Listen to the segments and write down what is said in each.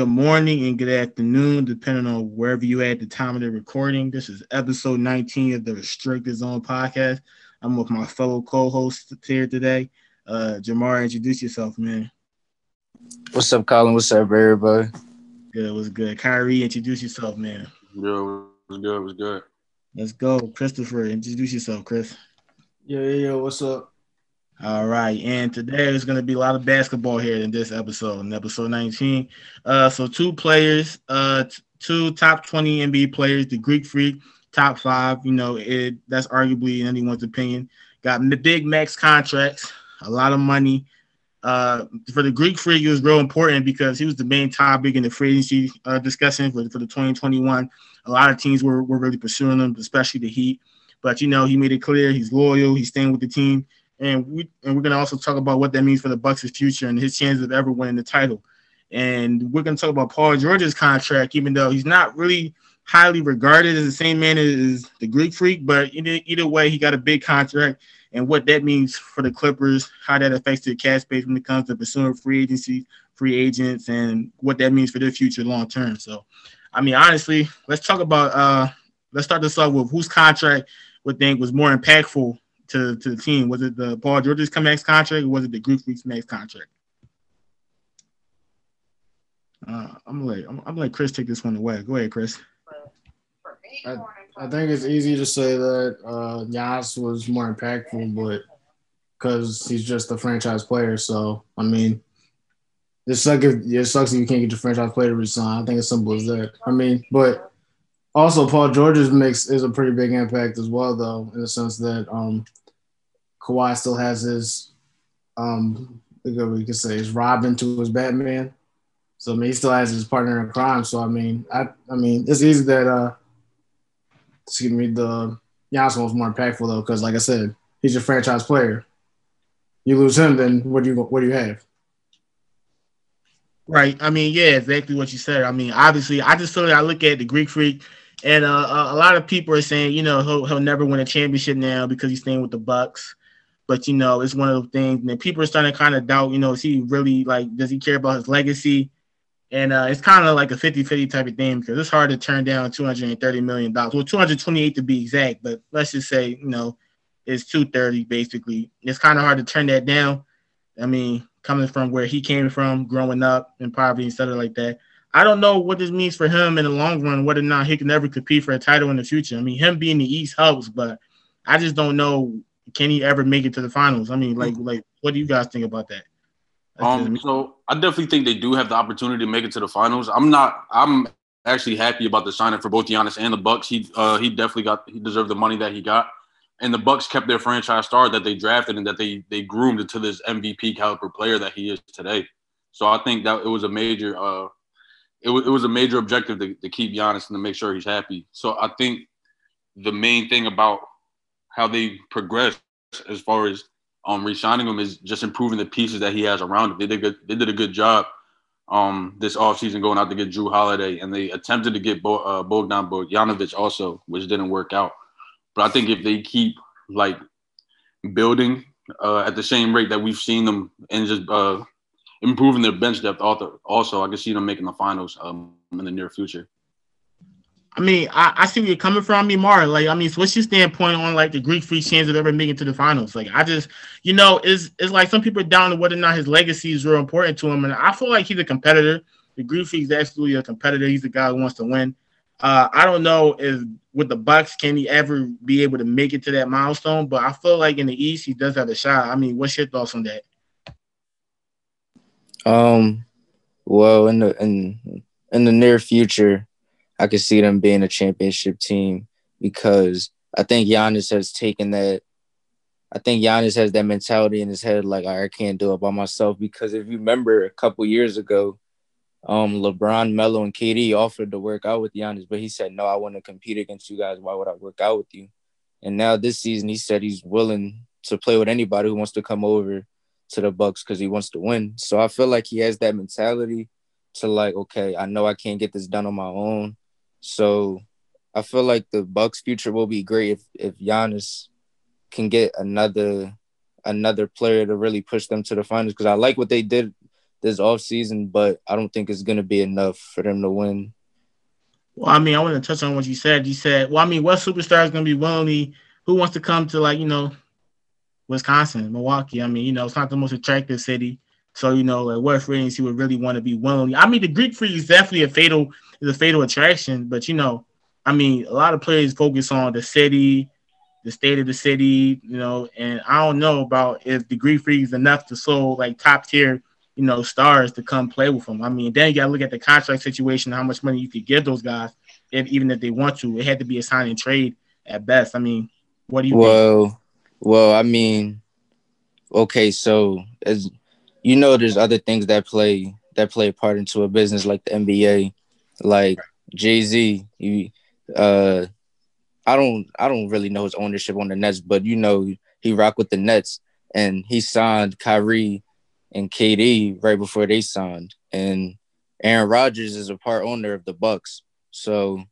good morning and good afternoon, depending on wherever you at the time of the recording. This is episode 19 of the Restricted Zone podcast. I'm with my fellow co-hosts here today. Uh Jamar, introduce yourself, man. What's up, Colin? What's up, everybody? Good, what's good? Kyrie, introduce yourself, man. Yo, what's good? What's good? Let's go. Christopher, introduce yourself, Chris. Yeah, yeah, yeah. What's up? All right, and today there's going to be a lot of basketball here in this episode, in episode 19. Uh, so two players, uh, t- two top 20 NBA players, the Greek Freak, top five. You know, it that's arguably in anyone's opinion. Got the big max contracts, a lot of money. Uh, for the Greek Freak, it was real important because he was the main topic in the free agency uh, discussion for, for the 2021. A lot of teams were, were really pursuing him, especially the Heat. But you know, he made it clear he's loyal, he's staying with the team and we and we're gonna also talk about what that means for the Bucks' future and his chances of ever winning the title. And we're gonna talk about Paul George's contract, even though he's not really highly regarded as the same man as the Greek Freak, but either, either way, he got a big contract, and what that means for the Clippers, how that affects their cash space when it comes to pursuing free agency, free agents, and what that means for their future long term. So, I mean, honestly, let's talk about. uh Let's start this off with whose contract would think was more impactful to, to the team? Was it the Paul George's max contract or was it the Greek Freak's max contract? Uh, I'm gonna let I'm, I'm gonna let Chris take this one away. Go ahead, Chris. I, I think it's easy to say that uh, Giannis was more impactful, but because he's just a franchise player. So I mean, it sucks if it sucks if you can't get your franchise player to resign. I think it's simple as that. I mean, but also Paul George's mix is a pretty big impact as well, though, in the sense that um, Kawhi still has his, um, we could say his Robin to his Batman. So I mean, he still has his partner in crime. So I mean, I I mean, it's easy that uh, excuse me, the Giannis one's more impactful though, because like I said, he's your franchise player. You lose him, then what do you what do you have? Right. I mean, yeah, exactly what you said. I mean, obviously, I just feel like I look at the Greek Freak, and uh, a lot of people are saying, you know, he'll he'll never win a championship now because he's staying with the Bucks. But you know, it's one of those things, and people are starting to kind of doubt, you know, is he really like, does he care about his legacy? And uh, it's kind of like a 50-50 type of thing because it's hard to turn down 230 million dollars. Well, 228 to be exact, but let's just say, you know, it's 230 basically. It's kind of hard to turn that down. I mean, coming from where he came from, growing up in poverty and stuff like that. I don't know what this means for him in the long run, whether or not he can ever compete for a title in the future. I mean, him being the East helps, but I just don't know can he ever make it to the finals? I mean, like, like, what do you guys think about that? um, so I definitely think they do have the opportunity to make it to the finals. I'm not. I'm actually happy about the signing for both Giannis and the Bucks. He uh, he definitely got he deserved the money that he got, and the Bucks kept their franchise star that they drafted and that they they groomed into this MVP caliber player that he is today. So I think that it was a major uh, it was it was a major objective to, to keep Giannis and to make sure he's happy. So I think the main thing about how they progress as far as um re-signing him is just improving the pieces that he has around him. They did a good, they did a good job um this offseason going out to get Jrue Holiday and they attempted to get Bo, uh, Bogdan Bogdanovic also, which didn't work out. But I think if they keep like building uh, at the same rate that we've seen them and just uh, improving their bench depth also, I can see them making the finals um, in the near future. I mean, I, I see where you're coming from, me, Mar. Like, I mean, so what's your standpoint on like the Greek Freak chance of ever making to the finals? Like, I just, you know, is it's like some people are down to whether or not his legacy is real important to him, and I feel like he's a competitor. The Greek Freak is absolutely a competitor. He's the guy who wants to win. Uh, I don't know if with the Bucks can he ever be able to make it to that milestone, but I feel like in the East he does have a shot. I mean, what's your thoughts on that? Um, well, in the in in the near future, I could see them being a championship team because I think Giannis has taken that. I think Giannis has that mentality in his head, like I can't do it by myself. Because if you remember a couple years ago, um, LeBron, Melo, and KD offered to work out with Giannis, but he said, "No, I want to compete against you guys. Why would I work out with you?" And now this season, he said he's willing to play with anybody who wants to come over to the Bucks because he wants to win. So I feel like he has that mentality to like, okay, I know I can't get this done on my own. So I feel like the Bucks' future will be great if if Giannis can get another another player to really push them to the finals. Because I like what they did this off season, but I don't think it's gonna be enough for them to win. Well, I mean, I want to touch on what you said. You said, well, I mean, what superstar is gonna be willingly who wants to come to like, you know, Wisconsin, Milwaukee? I mean, you know, it's not the most attractive city. So, you know, like what free he would really want to be willing. I mean, the Greek Freak is definitely a fatal is a fatal attraction, but you know, I mean, a lot of players focus on the city, the state of the city, you know, and I don't know about if the Greek Freak is enough to sold like top tier, you know, stars to come play with them. I mean, then you got to look at the contract situation, how much money you could give those guys, if even if they want to. It had to be a sign and trade at best. I mean, what do you? Well, think? well, I mean, okay, so as you know, there's other things that play that play a part into a business like the NBA, like Jay Z. You, uh, I don't I don't really know his ownership on the Nets, but you know he rocked with the Nets and he signed Kyrie and KD right before they signed. And Aaron Rodgers is a part owner of the Bucks. So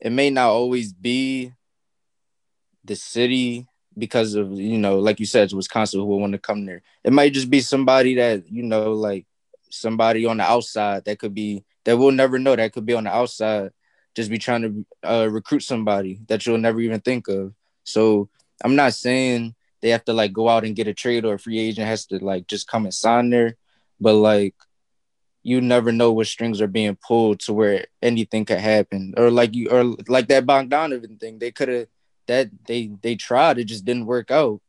it may not always be the city because of, you know, like you said, Wisconsin who will want to come there. It might just be somebody that, you know, like somebody on the outside that could be that we'll never know that could be on the outside just be trying to uh, recruit somebody that you'll never even think of. So I'm not saying they have to like go out and get a trade or a free agent has to like just come and sign there, but like you never know what strings are being pulled to where anything could happen or like you or like that Bogdanovich thing. They could have that they they tried it just didn't work out.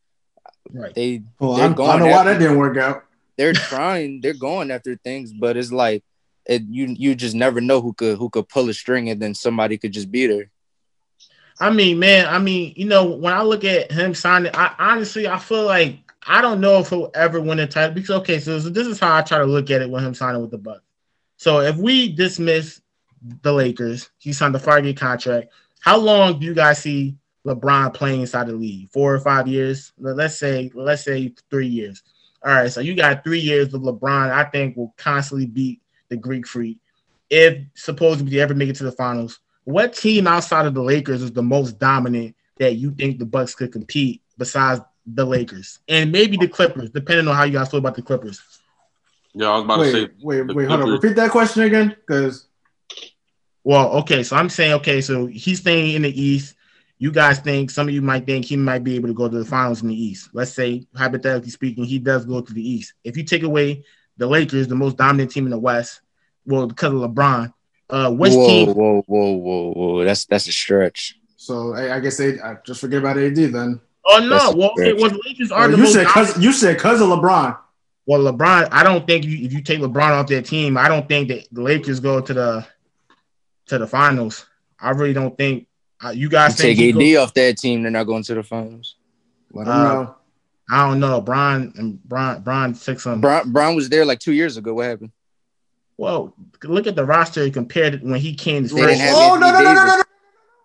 Right. They well, I, I know after, why that didn't work out. They're trying. they're going after things, but it's like it, you you just never know who could who could pull a string and then somebody could just be there. I mean, man, I mean, you know, when I look at him signing, I honestly I feel like I don't know if he'll ever win a title because okay, so, this is how I try to look at it when him signing with the Bucks. So if we dismiss the Lakers, he signed a five-year contract. How long do you guys see LeBron playing inside the league? Four or five years? Let's say, let's say three years. All right, so you got three years of LeBron. I think will constantly beat the Greek Freak if supposedly they ever make it to the finals. What team outside of the Lakers is the most dominant that you think the Bucks could compete besides the Lakers and maybe the Clippers, depending on how you guys feel about the Clippers? Yeah, I was about wait, to say. Wait, wait, hold on. Repeat that question again, because. Well, okay, so I'm saying okay, so he's staying in the East. You guys think some of you might think he might be able to go to the finals in the East. Let's say, hypothetically speaking, he does go to the East. If you take away the Lakers, the most dominant team in the West, well, because of LeBron, uh, which whoa, team? Whoa, whoa, whoa, whoa! That's that's a stretch. So I, I guess they I just forget about AD then. Oh no! Well, okay, well, the Lakers are well, the you most said cause, you said because of LeBron. Well, LeBron, I don't think you, if you take LeBron off their team, I don't think that the Lakers go to the to the finals. I really don't think uh, you guys you take AD go, off that team. They're not going to the finals. Let them uh, know. I don't know. Brian and Brian Brian took some. Brian, Brian was there like two years ago. What happened? Well, look at the roster compared to when he came. They didn't have oh no, no no no no no!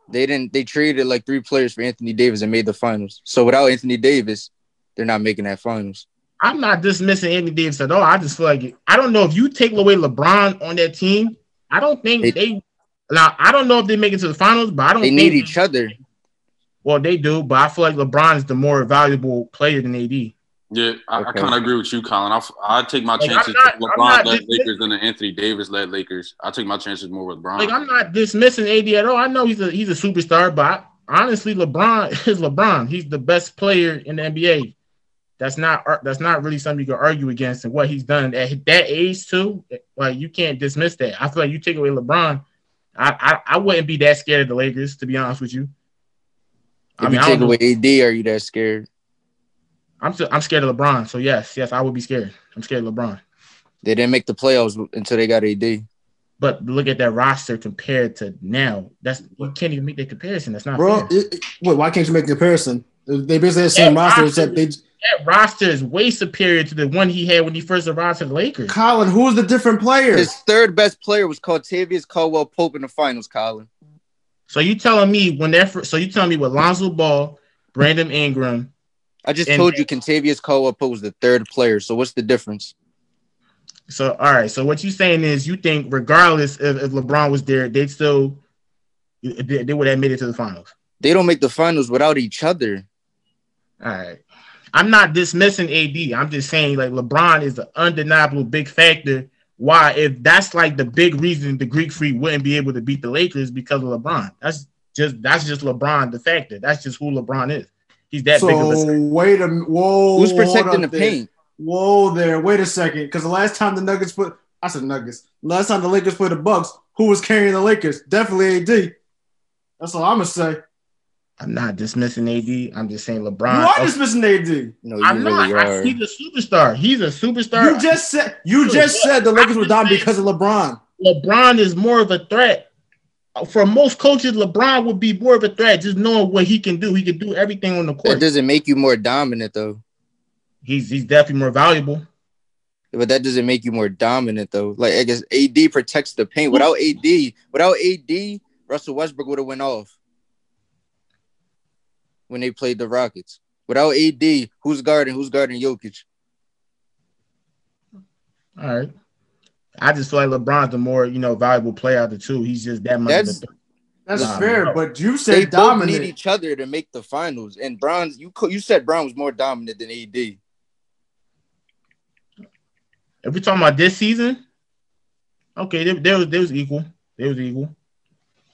They didn't. They traded like three players for Anthony Davis and made the finals. So without Anthony Davis, they're not making that finals. I'm not dismissing Anthony Davis at all. I just feel like I don't know if you take away LeBron on that team. I don't think they, they now. I don't know if they make it to the finals, but I don't. They need each other. Well, they do, but I feel like LeBron is the more valuable player than AD. Yeah, I, okay. I kind of agree with you, Colin. I I take my like, chances not, with LeBron led Lakers than the Anthony Davis led Lakers. I take my chances more with LeBron. Like I'm not dismissing AD at all. I know he's a he's a superstar, but I, honestly, LeBron is LeBron. He's the best player in the NBA. That's not that's not really something you can argue against. And what he's done at that age too, like you can't dismiss that. I feel like you take away LeBron, I I, I wouldn't be that scared of the Lakers to be honest with you. If I mean, you take away AD, are you that scared? I'm still, I'm scared of LeBron. So yes, yes, I would be scared. I'm scared of LeBron. They didn't make the playoffs until they got AD. But look at that roster compared to now. That's you can't even make that comparison. That's not bro. It, it, wait, why can't you make the comparison? They basically have the same roster, roster except they. That roster is way superior to the one he had when he first arrived to the Lakers. Colin, who's the different player? His third best player was called Tavius Caldwell Pope in the finals. Colin. So you telling me when they're so you telling me with Lonzo Ball, Brandon Ingram, I just told you Kentavious Caldwell Pope was the third player. So what's the difference? So all right. So what you're saying is you think regardless if, if LeBron was there, they'd still they, they would have made it to the finals. They don't make the finals without each other. All right. I'm not dismissing AD. I'm just saying like LeBron is an undeniable big factor. Why, if that's like the big reason the Greek Freak wouldn't be able to beat the Lakers because of LeBron. That's just that's just LeBron the factor. That's just who LeBron is. He's that so big of a wait a whoa. Who's protecting the there. paint? Whoa there. Wait a second. Because the last time the Nuggets put I said Nuggets. Last time the Lakers played the Bucks, who was carrying the Lakers? Definitely AD. That's all I'm gonna say. I'm not dismissing AD. I'm just saying LeBron. You are Okay, dismissing AD. No, you I'm really not. I, are. he's a superstar. He's a superstar. You just said you just said the Lakers were down because of LeBron. LeBron is more of a threat. For most coaches, LeBron would be more of a threat, just knowing what he can do. He can do everything on the That court. doesn't make you more dominant though. He's he's definitely more valuable. But that doesn't make you more dominant though. Like I guess AD protects the paint. Without AD, without AD, Russell Westbrook would have went off when they played the Rockets. Without AD, who's guarding? Who's guarding Jokic? All right. I just feel like LeBron's the more you know valuable player out of the two. He's just that much. That's- of a threat. That's Nah, fair, no. but you said They said both need each other to make the finals. And Brown's you you said Brown was more dominant than AD. If we're talking about this season, okay, there, they was there was equal. They was equal.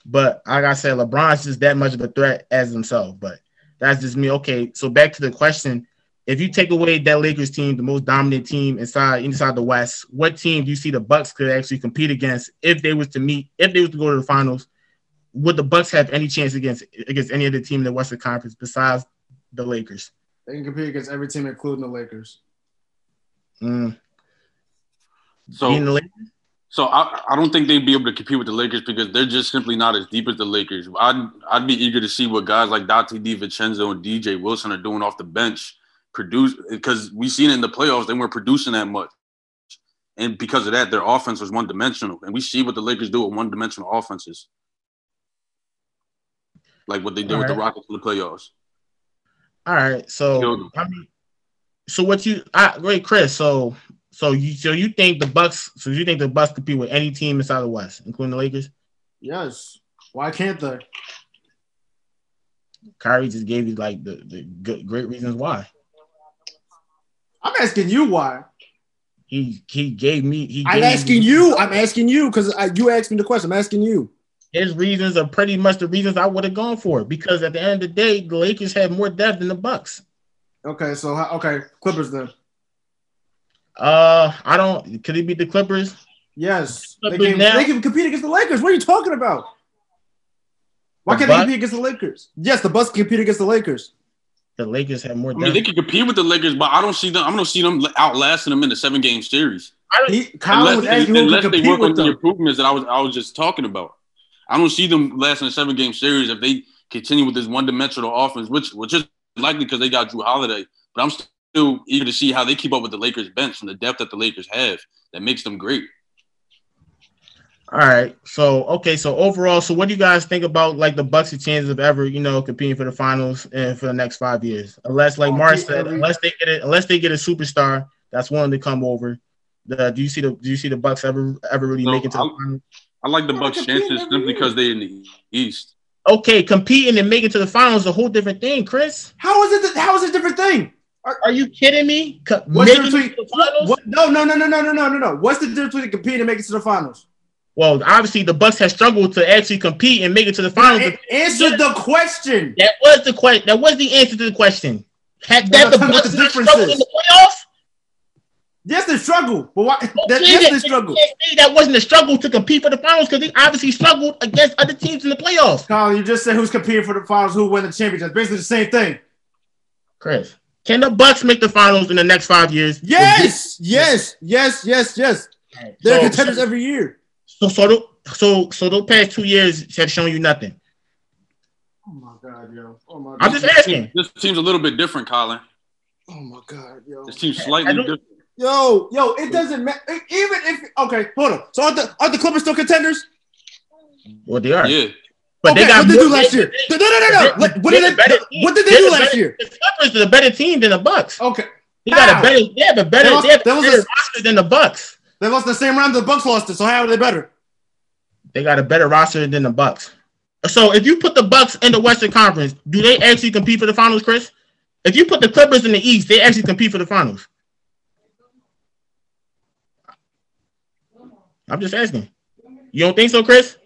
But like I said, LeBron's just that much of a threat as himself. But that's just me. Okay, so back to the question: If you take away that Lakers team, the most dominant team inside inside the West, what team do you see the Bucks could actually compete against if they was to meet, if they was to go to the finals? Would the Bucks have any chance against against any other team in the Western Conference besides the Lakers? They can compete against every team, including the Lakers. Mm. So Being the Lakers? So I, I don't think they'd be able to compete with the Lakers because they're just simply not as deep as the Lakers. I'd I'd be eager to see what guys like Donte DiVincenzo and DJ Wilson are doing off the bench, produce because we seen it in the playoffs they weren't producing that much, and because of that their offense was one dimensional, and we see what the Lakers do with one dimensional offenses, like what they did with the. Rockets in the playoffs. All right, so I mean, so what you? I, wait, Chris. So, so you, so you think the Bucks? So you think the Bucks compete with any team inside the West, including the Lakers? Yes. Why can't they? Kyrie just gave you like the, the good, great reasons why. I'm asking you why. He he gave me. He I'm asking me- you. I'm asking you because you asked me the question. I'm asking you. His reasons are pretty much the reasons I would have gone for because at the end of the day, the Lakers had more depth than the Bucks. Okay, so okay, Clippers then. Uh, I don't. Could he beat the Clippers? Yes, they Clippers can, they can compete against the Lakers. What are you talking about? Why The can't they Bucks? compete against the Lakers? Yes, the Bucks can compete against the Lakers. The Lakers have more I mean they can compete with the Lakers, but I don't see them. I'm gonna see them outlasting them in the seven game series. I He, Colin was unless they, who unless they work on with the improvements that I was I was just talking about. I don't see them lasting a seven game series if they continue with this one dimensional offense, which which is likely because they got Jrue Holiday. But I'm still eager to see how they keep up with the Lakers bench and the depth that the Lakers have that makes them great. All right. So okay. So overall, so what do you guys think about like the Bucks' chances of ever, you know, competing for the finals and for the next five years? Unless, like Mark said, unless they get it, unless they get a superstar that's willing to come over. The, do you see the Do you see the Bucks ever ever really So, make it to the I'll- finals? I like the They're Bucks' chances simply because they're in the East. Okay, competing and making it to the finals is a whole different thing, Chris. How is it? How is it a different thing? Are you kidding me? Co- What's the difference to the finals? What, no, no, no, no, no, no, no, no, no. What's the difference between competing and making it to the finals? Well, obviously the Bucks have struggled to actually compete and make it to the finals. A- answer the question. That was the question. That was the answer to the question. Had No, that the tell Bucks the not difference struggled in the playoffs? Yes, they struggle, but why? That, Okay, yes, then, they struggle. you can't say that wasn't a struggle to compete for the finals because they obviously struggled against other teams in the playoffs. Colin, you just said who's competing for the finals, who won the championship. Basically the same thing. Chris, can the Bucks make the finals in the next five years? Yes, yes, yes, yes, yes. They're So- contenders every year. So, so, the- so, so those past two years have shown you nothing. Oh my god, yo. Oh my God. I'm god. just asking. This team's a little bit different, Colin. Oh my god, yo. This team's I slightly different. Yo, yo, it doesn't matter. Even if okay, hold on. So are the are the Clippers still contenders? Well, they are. Yeah. But okay, they got what did they do last year? No, no, no, no, no. What, what did they? What did they do last better- year? The Clippers are a better team than the Bucks. Okay, They got a better. They have a better. They lost- They have a they lost better this- roster than the Bucks. they lost the same round the Bucks lost it. So how are they better? They got a better roster than the Bucks. So if you put the Bucks in the Western Conference, do they actually compete for the finals, Chris? If you put the Clippers in the East, they actually compete for the finals. I'm just asking. You don't think so, Chris?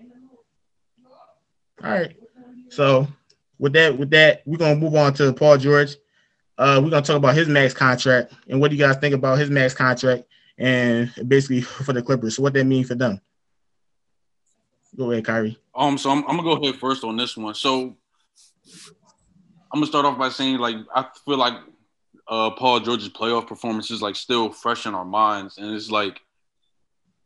All right. So with that, with that, we're gonna move on to Paul George. Uh, we're gonna talk about his max contract and what do you guys think about his max contract and basically for the Clippers. So what that mean for them? Go ahead, Kyrie. Um, so I'm, I'm gonna go ahead first on this one. So I'm gonna start off by saying like I feel like uh, Paul George's playoff performance is like still fresh in our minds, and it's like,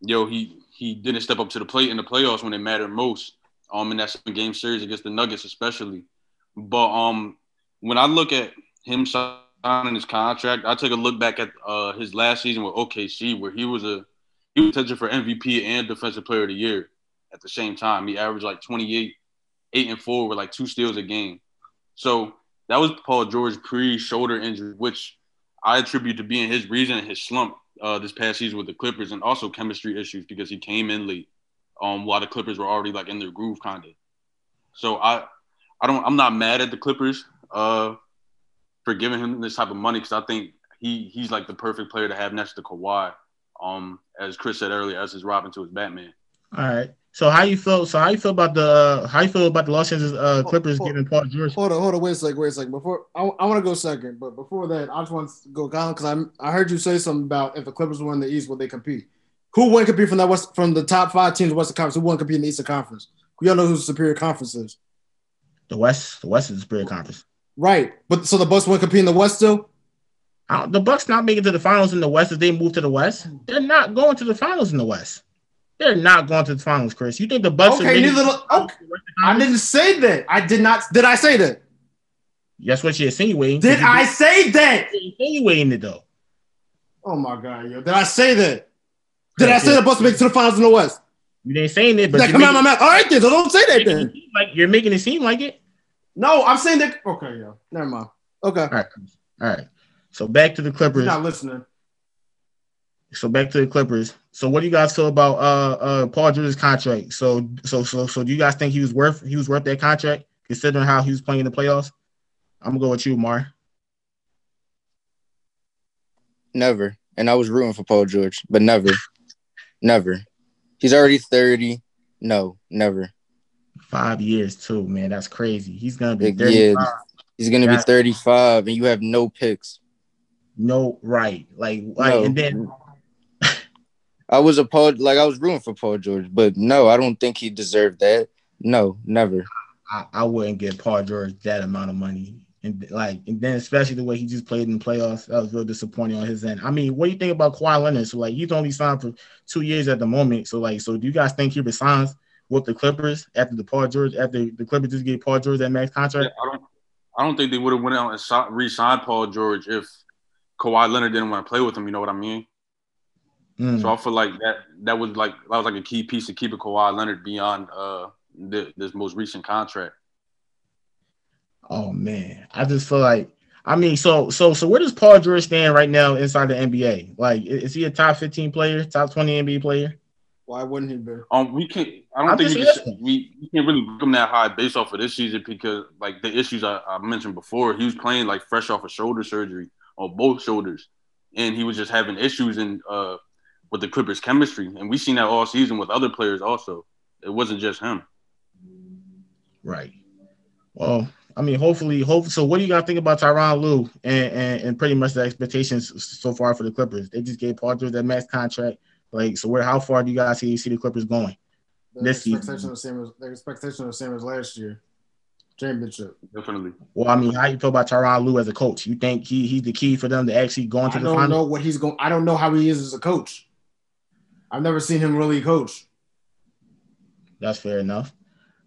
yo, he he didn't step up to the plate in the playoffs when it mattered most. Um, in that seven game series against the Nuggets, especially. But um, when I look at him signing his contract, I take a look back at uh his last season with OKC, where he was a he was potential for MVP and Defensive Player of the Year at the same time. He averaged like 28, eight and four with like two steals a game. So that was Paul George pre-shoulder injury, which I attribute to being his reason and his slump uh, this past season with the Clippers, and also chemistry issues because he came in late, um, while the Clippers were already like in their groove, kind of. So I, I don't, I'm not mad at the Clippers uh, for giving him this type of money because I think he he's like the perfect player to have next to Kawhi. Um, as Chris said earlier, as his Robin to his Batman. All right. So how you feel? So how you feel about the uh, how you feel about the Los Angeles uh, Clippers hold, giving Paul George? Hold on, hold on, wait a second, wait a second. Before I, I want to go second, but before that, I just want to go down because I I heard you say something about if the Clippers win the East, will they compete? Who wouldn't compete from that West from the top five teams of the Western Conference? Who wouldn't compete in the Eastern Conference? We all know who the superior conference is. The West, the West is the superior conference. Right, but so the Bucks won't compete in the West still. the Bucks not making to the finals in the West if they move to the West. They're not going to the finals in the West. They're not going to the finals, Chris. You think the Bucks? Okay, neither. Okay. I didn't say that. I did not. Did I say that? That's what you're insinuating. Did I say that? insinuating it though. Oh my god, yo! Did I say that? Did I say the Bucks make it to the finals in the West? You ain't saying say it, but that come out my mouth. All right, then. So don't say that then. Like you're making it seem like it. No, I'm saying that. Okay, yo. Never mind. Okay. All right. All right. So back to the Clippers. You're not listening. So back to the Clippers. So what do you guys feel about uh uh Paul George's contract? So so so so do you guys think he was worth he was worth that contract considering how he was playing in the playoffs? I'm gonna go with you, Mar. Never. And I was rooting for Paul George, but never. Never. He's already 30. No, never. Five years too, man. That's crazy. He's gonna be 35. Yeah, he's gonna That's, be 35 and you have no picks. No, right. Like, like no. and then I was a Paul, like I was rooting for Paul George, but no, I don't think he deserved that. No, never. I, I wouldn't give Paul George that amount of money. And like, and then especially the way he just played in the playoffs, that was real disappointing on his end. I mean, what do you think about Kawhi Leonard? So like, he's only signed for two years at the moment. So like, so do you guys think he resigns with the Clippers after the Paul George after the Clippers just get Paul George that max contract? Yeah, I don't, I don't think they would have went out and re-signed Paul George if Kawhi Leonard didn't want to play with him. You know what I mean? Mm. So I feel like that that was like that was like a key piece to keeping Kawhi Leonard beyond uh the, this most recent contract. Oh man, I just feel like I mean, so so so where does Paul George stand right now inside the NBA? Like, is he a top fifteen player, top twenty NBA player? Why wouldn't he be? Um, we can't. I don't I'm think we, can, we, we can't really book him that high based off of this season because, like, the issues I, I mentioned before, he was playing like fresh off of shoulder surgery on both shoulders, and he was just having issues in uh with the Clippers chemistry. And we've seen that all season with other players also. It wasn't just him. Right. Well, I mean, hopefully, hope so. What do you guys think about Tyronn Lue and, and, and pretty much the expectations so far for the Clippers? They just gave Paul George that max contract. Like, so where? How far do you guys see, see the Clippers going the this expectation season? The same as, the expectation the same as last year. Championship. Definitely. Well, I mean, how you feel about Tyronn Lue as a coach? You think he he's the key for them to actually go into I the final? I don't know what he's going. I don't know how he is as a coach. I've never seen him really coach. That's fair enough.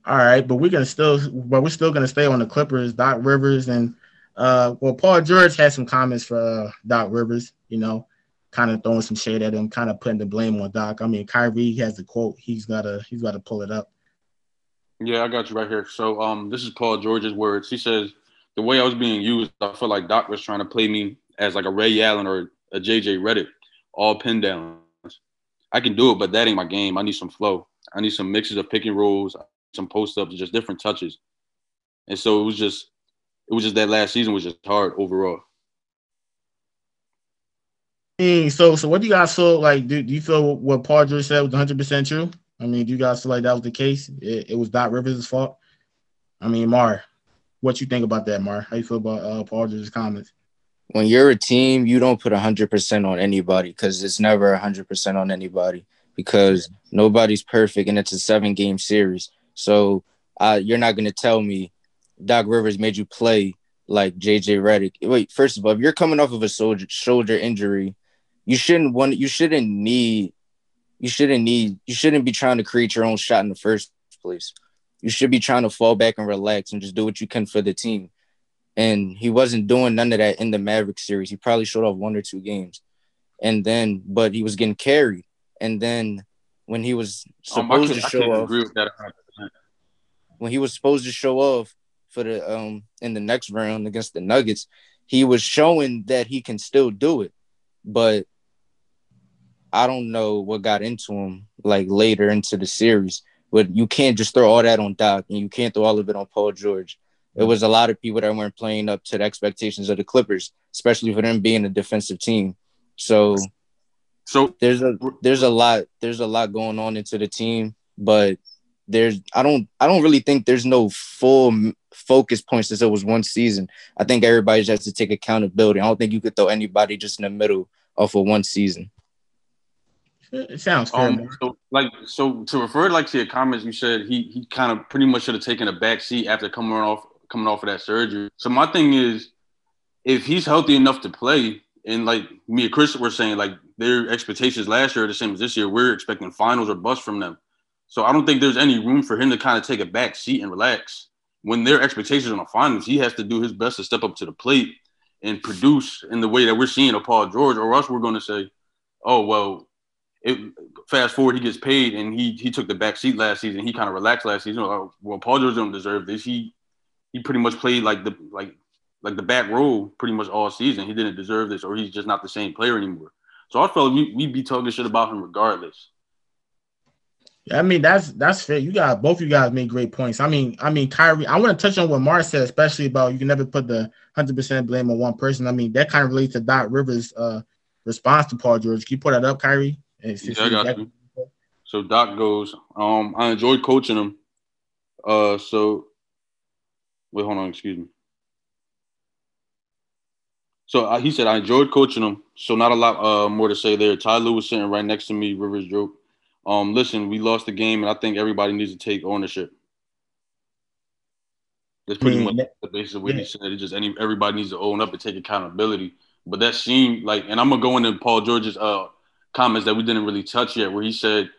All right, but we're gonna still, but we're still gonna stay on the Clippers. Doc Rivers and uh, well, Paul George had some comments for uh, Doc Rivers. You know, kind of throwing some shade at him, kind of putting the blame on Doc. I mean, Kyrie has the quote. He's gotta, he's gotta pull it up. Yeah, I got you right here. So, um, this is Paul George's words. He says, "The way I was being used, I felt like Doc was trying to play me as like a Ray Allen or a JJ Redick, all pinned down. I can do it, but that ain't my game. I need some flow. I need some mixes of pick and rolls, some post ups, just different touches. And so it was just it was just that last season was just hard overall. So, so what do you guys feel like? Do, do you feel what Paul George said was 100 percent true? I mean, do you guys feel like that was the case? It, it was Doc Rivers' fault. I mean, Mar, what you think about that, Mar? How you feel about uh, Paul George's comments? When you're a team, you don't put 100 percent on anybody because it's never 100 percent on anybody because nobody's perfect and it's a seven game series. So uh, you're not going to tell me Doc Rivers made you play like JJ Redick. Wait, first of all, if you're coming off of a soldier, shoulder injury, you shouldn't want you shouldn't need you shouldn't need you shouldn't be trying to create your own shot in the first place. You should be trying to fall back and relax and just do what you can for the team. And he wasn't doing none of that in the Maverick series. He probably showed off one or two games. And then but he was getting carried. And then when he was um, supposed um, to show off when he was supposed to show off for the um in the next round against the Nuggets, he was showing that he can still do it. But I don't know what got into him like later into the series. But you can't just throw all that on Doc and you can't throw all of it on Paul George. It was a lot of people that weren't playing up to the expectations of the Clippers, especially for them being a defensive team. So so there's a there's a lot there's a lot going on into the team, but there's I don't I don't really think there's no full focus points since it was one season. I think everybody just has to take accountability. I don't think you could throw anybody just in the middle off of one season. It sounds fair. Um, so, like so to refer like to your comments, you said he he kind of pretty much should have taken a back seat after coming off coming off of that surgery. So my thing is, if he's healthy enough to play, and like me and Chris were saying, like their expectations last year are the same as this year. We're expecting finals or bust from them. So I don't think there's any room for him to kind of take a back seat and relax. When their expectations on the finals, he has to do his best to step up to the plate and produce in the way that we're seeing a Paul George, or else we're going to say, oh well. It, fast forward, he gets paid, and he he took the back seat last season. He kind of relaxed last season. Oh, well, Paul George don't deserve this. He he pretty much played like the like like the back row pretty much all season. He didn't deserve this, or he's just not the same player anymore. So I felt we we'd be talking shit about him regardless. I mean that's that's fair. You got both you guys made great points. I mean, I mean Kyrie. I want to touch on what Mar said, especially about you can never put the hundred percent blame on one person. I mean that kind of relates to Doc Rivers' uh, response to Paul George. Can you put that up, Kyrie? Yeah, I got you. So Doc goes, um, I enjoyed coaching him. Uh, so wait, hold on, excuse me. So uh, he said, I enjoyed coaching him. So not a lot uh, more to say there. Ty Lue was sitting right next to me. Rivers joke. Um, listen, we lost the game, and I think everybody needs to take ownership. That's pretty much the basis of what yeah. he said. It just any everybody needs to own up and take accountability. But that seemed like, and I'm gonna go into Paul George's uh comments that we didn't really touch yet, where he said,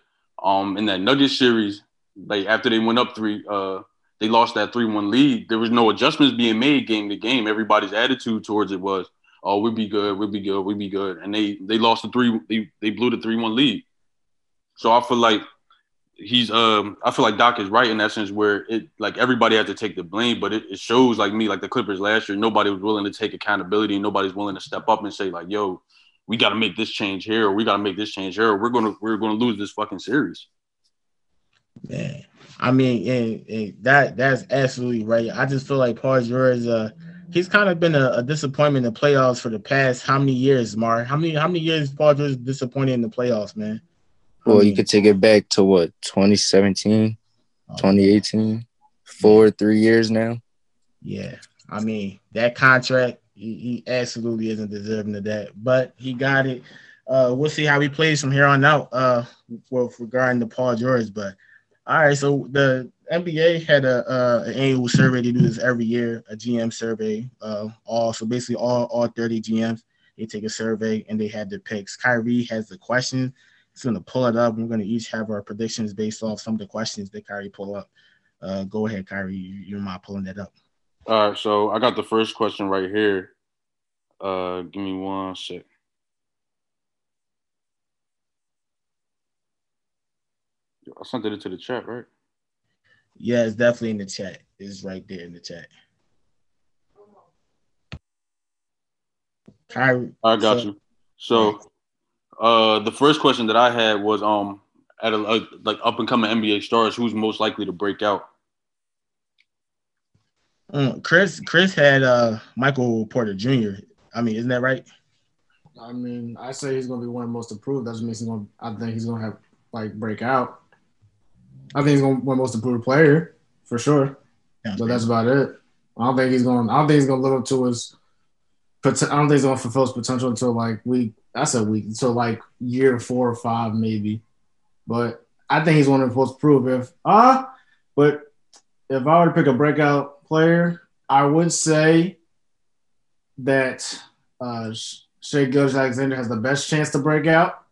um, in that Nuggets series, like after they went up three, uh, they lost that three one lead. There was no adjustments being made game to game. Everybody's attitude towards it was, oh, we'll be good, we'll be good, we'll be good, and they they lost the three, they they blew the three one lead. So I feel like he's um I feel like Doc is right in that sense where it like everybody has to take the blame, but it, it shows like me, like the Clippers last year, nobody was willing to take accountability, nobody's willing to step up and say, like, yo, we gotta make this change here, or we gotta make this change here, or we're gonna we're gonna lose this fucking series. Man. I mean, and, and that that's absolutely right. I just feel like Paul George, uh, he's kind of been a, a, disappointment in the playoffs for the past how many years, Mar? How many how many years Paul George disappointed in the playoffs, man? Well, you could take it back to what 2017, 2018, four, three years now. Yeah, I mean that contract, he, he absolutely isn't deserving of that, but he got it. Uh, we'll see how he plays from here on out. Uh, for regarding the Paul George, but all right. So the NBA had a uh, an annual survey. They do this every year, a GM survey. Uh, all so basically all all 30 GMs they take a survey and they had the picks. Kyrie has the questions He's going to pull it up. We're going to each have our predictions based off some of the questions that Kyrie pull up. Uh, go ahead, Kyrie. You, are not pulling that up. All right. So I got the first question right here. Uh, give me one sec. I sent it into the chat, right? Yeah, it's definitely in the chat. It's right there in the chat. Kyrie. I got so, you. So uh, the first question that I had was um at a, like up and coming NBA stars, who's most likely to break out? Mm, Chris Chris had uh Michael Porter Jr. I mean, isn't that right? I mean, I say he's gonna be one of the most improved. Doesn't mean he's gonna. I think he's gonna have like break out. I think he's gonna be one most improved player for sure. Yeah, but that's about it. I don't think he's going. I don't think he's going to live up to his. I don't think he's going to fulfill his potential until like week. That's a week. Until like year four or five maybe. But I think he's one of the most prove if ah. Uh, but if I were to pick a breakout player, I would say that uh, Shai Gilgeous-Alexander has the best chance to break out.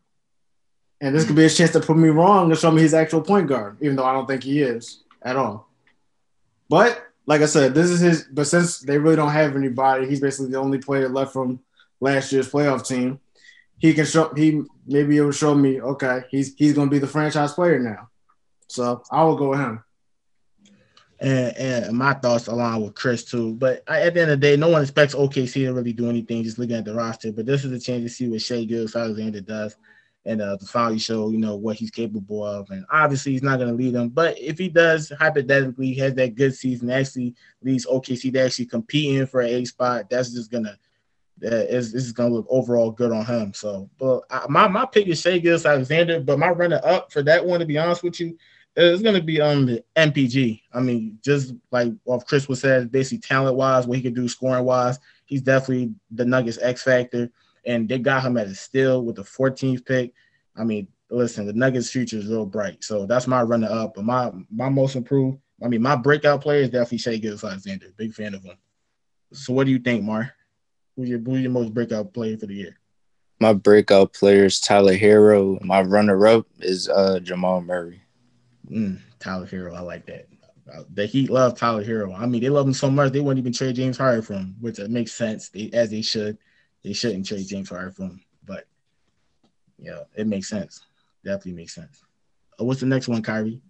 And this could be a chance to prove me wrong and show me his actual point guard, even though I don't think he is at all. But like I said, this is his. But since they really don't have anybody, he's basically the only player left from last year's playoff team. He can show. He maybe it will show me. Okay, he's he's going to be the franchise player now. So I will go with him. And, and my thoughts align with Chris too. But at the end of the day, no one expects OKC to really do anything. Just looking at the roster. But this is a chance to see what Shai Gilgeous-Alexander does and uh, to finally show you know what he's capable of. And obviously, he's not going to lead them, but if he does, hypothetically, has that good season, actually leads OKC to actually competing for an A spot. That's just gonna uh, is gonna look overall good on him. So, but I, my my pick is Shai Gilgeous-Alexander, but my runner up for that one, to be honest with you, is gonna be um the MPJ. I mean, just like what Chris was said, basically talent wise, what he can do scoring wise, he's definitely the Nuggets X factor and they got him at a steal with the 14th pick. I mean, listen, the Nuggets' future is real bright. So that's my runner up. But my my most improved, I mean, my breakout player is definitely Shai Gilgeous-Alexander. Big fan of him. So what do you think, Mar? Who's your who's your most breakout player for the year? My breakout player is Tyler Herro. My runner up is uh, Jamal Murray. Mm, Tyler Herro, I like that. Uh, the Heat love Tyler Herro. I mean, they love him so much they wouldn't even trade James Harden from him, which makes sense they, as they should they shouldn't trade James Harden for him. But yeah, it makes sense. Definitely makes sense. Uh, what's the next one, Kyrie?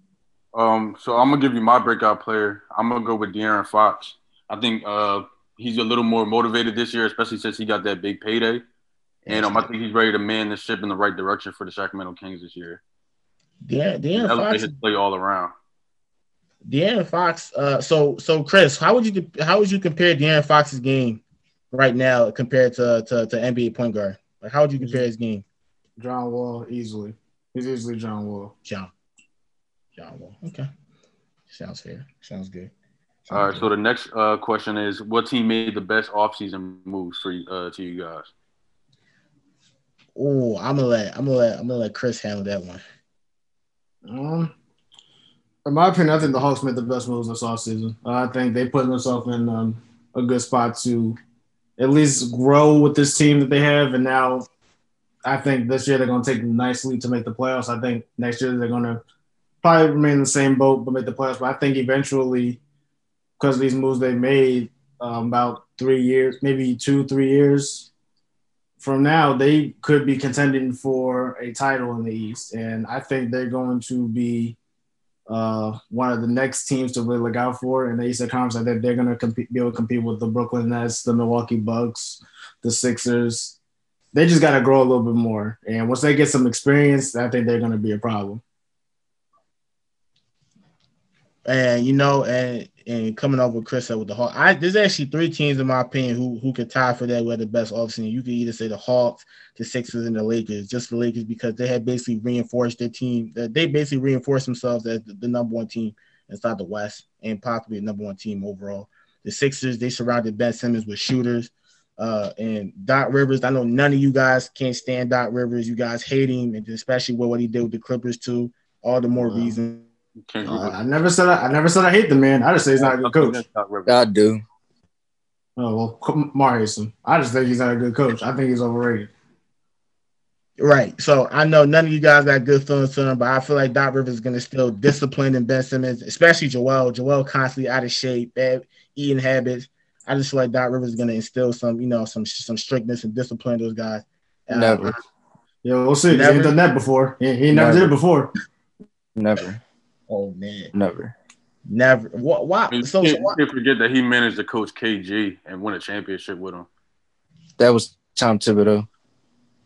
Um, so I'm gonna give you my breakout player. I'm gonna go with De'Aaron Fox. I think uh he's a little more motivated this year, especially since he got that big payday. And um, I think he's ready to man the ship in the right direction for the Sacramento Kings this year. Yeah, De'Aaron Fox his play all around. De'Aaron Fox. Uh, so so Chris, how would you how would you compare De'Aaron Fox's game right now compared to, to, to NBA point guard? Like, how would you compare his game? John Wall, easily. He's easily John Wall. John. John Wall. Okay. Sounds fair. Sounds good. Sounds All right. Good. So the next uh, question is, what team made the best offseason moves for uh, to you guys? Oh, I'm gonna let I'm gonna let I'm gonna let Chris handle that one. Um, in my opinion, I think the Hawks made the best moves this offseason. Uh, I think they put themselves in um, a good spot to at least grow with this team that they have. And now I think this year they're going to take a nice lead to make the playoffs. I think next year they're going to probably remain in the same boat but make the playoffs. But I think eventually, because of these moves they made, um, about three years, maybe two, three years from now, they could be contending for a title in the East. And I think they're going to be uh, one of the next teams to really look out for in the Eastern Conference. I think they're going to compete, be able to compete with the Brooklyn Nets, the Milwaukee Bucks, the Sixers. They just got to grow a little bit more. And once they get some experience, I think they're going to be a problem. And you know, and and coming over with Chris with the Hawks, I there's actually three teams in my opinion who who could tie for that with the best offseason. You could either say the Hawks, the Sixers, and the Lakers. Just the Lakers because they had basically reinforced their team. They basically reinforced themselves as the, the number one team inside the West and possibly the number one team overall. The Sixers they surrounded Ben Simmons with shooters. Uh, and Doc Rivers, I know none of you guys can't stand Doc Rivers. You guys hate him, and especially with what he did with the Clippers too. All the more wow. reason uh, I never said I, I, never said I hate the man. I just say he's not a good coach. I do. Oh well, Marius. I just think he's not a good coach. I think he's overrated. Right. So I know none of you guys got good feelings for him, but I feel like Doc Rivers is going to still discipline and Ben Simmons, especially Joel. Joel constantly out of shape, bad eating habits. I just feel like Doc Rivers is going to instill some, you know, some some strictness and discipline those guys. Uh, never. Yeah, we'll see. Never. He ain't done that before. He, he never, never did it before. Never. Oh man, never, never. What? Why? I mean, so, you can't, forget that he managed to coach KG and win a championship with him. That was Tom Thibodeau.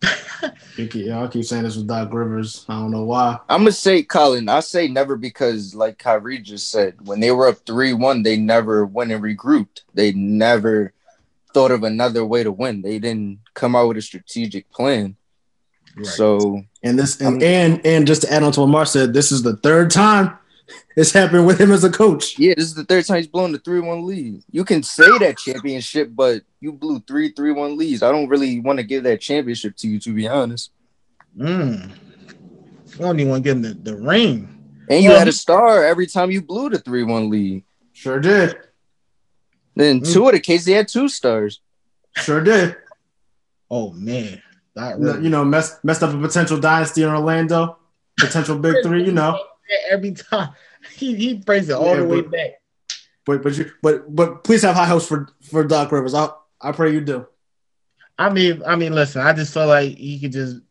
yeah, I keep saying this with Doc Rivers. I don't know why. I'm gonna say Colin. I say never because, like Kyrie just said, when they were up three one, they never went and regrouped. They never thought of another way to win. They didn't come out with a strategic plan. Right. So and this and, and and just to add on to what Mark said, this is the third time it's happened with him as a coach. Yeah, this is the third time he's blown the 3 1 lead. You can say that championship, but you blew three three one leads. I don't really want to give that championship to you, to be honest. Mm. I don't even want to give him the, the ring. And you had a star every time you blew the 3 1 lead. Sure did. Then mm. two of the cases, they had two stars. Sure did. Oh, man. Really. You know, messed, messed up a potential dynasty in Orlando, potential big three, you know. Every time he, he brings it all yeah, the way back. But but you but but please have high hopes for for Doc Rivers. I I pray you do. I mean I mean listen, I just feel like he could just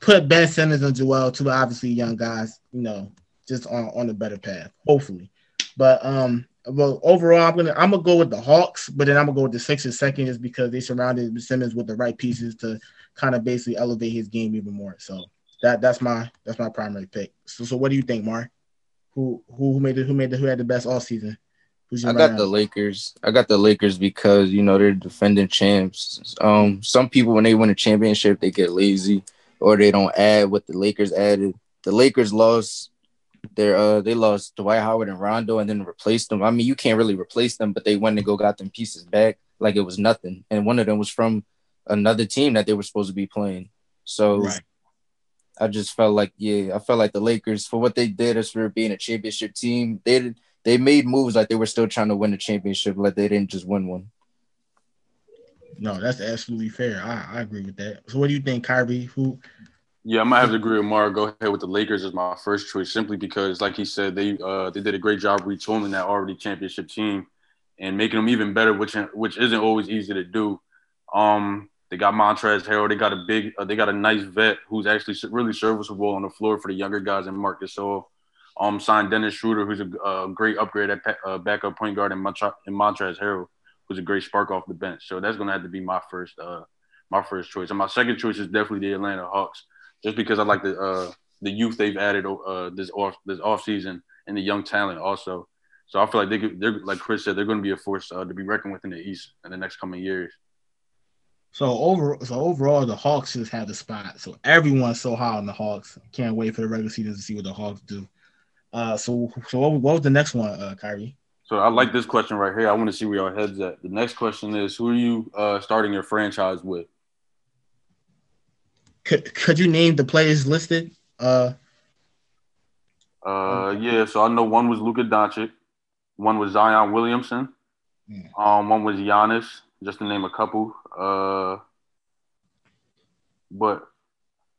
put Ben Simmons and Joel, two obviously young guys, you know, just on on a better path, hopefully. But um, well, overall, I'm gonna I'm gonna go with the Hawks, but then I'm gonna go with the Sixers second, is because they surrounded Simmons with the right pieces to kind of basically elevate his game even more. So that that's my that's my primary pick. So so what do you think, Mar? Who who made it? Who made the who had the best all season? I got the Lakers. I got the Lakers because you know they're defending champs. Um, some people when they win a championship they get lazy or they don't add what the Lakers added. The Lakers lost their uh they lost Dwight Howard and Rondo and then replaced them. I mean you can't really replace them, but they went and go got them pieces back like it was nothing. And one of them was from another team that they were supposed to be playing. So right. I just felt like, yeah, I felt like the Lakers for what they did as for being a championship team, they they made moves like they were still trying to win a championship, like they didn't just win one. No, that's absolutely fair. I, I agree with that. So, what do you think, Kyrie? Who? Yeah, I might have to agree with Mark. Go ahead with the Lakers as my first choice, simply because, like he said, they uh, they did a great job retooling that already championship team and making them even better, which which isn't always easy to do. Um, they got Montrezl Harrell. They got a big, uh, they got a nice vet who's actually really serviceable on the floor for the younger guys and Marc Gasol. Um, signed Dennis Schroeder, who's a, great upgrade at uh, backup point guard, and, Montre- and Montrezl Harrell, who's a great spark off the bench. So that's gonna have to be my first, uh, my first choice. And my second choice is definitely the Atlanta Hawks, just because I like the uh, the youth they've added uh, this off this off season and the young talent also. So I feel like they could, they're like Chris said, they're going to be a force uh, to be reckoned with in the East in the next coming years. So over so overall, the Hawks just have the spot. So everyone's so high on the Hawks. Can't wait for the regular season to see what the Hawks do. Uh, so so what, what was the next one, uh, Kyrie? So I like this question right here. I want to see where your heads at. The next question is, who are you uh, starting your franchise with? Could could you name the players listed? Uh, uh, yeah. So I know one was Luka Doncic, one was Zion Williamson, yeah. um, one was Giannis, just to name a couple. Uh, but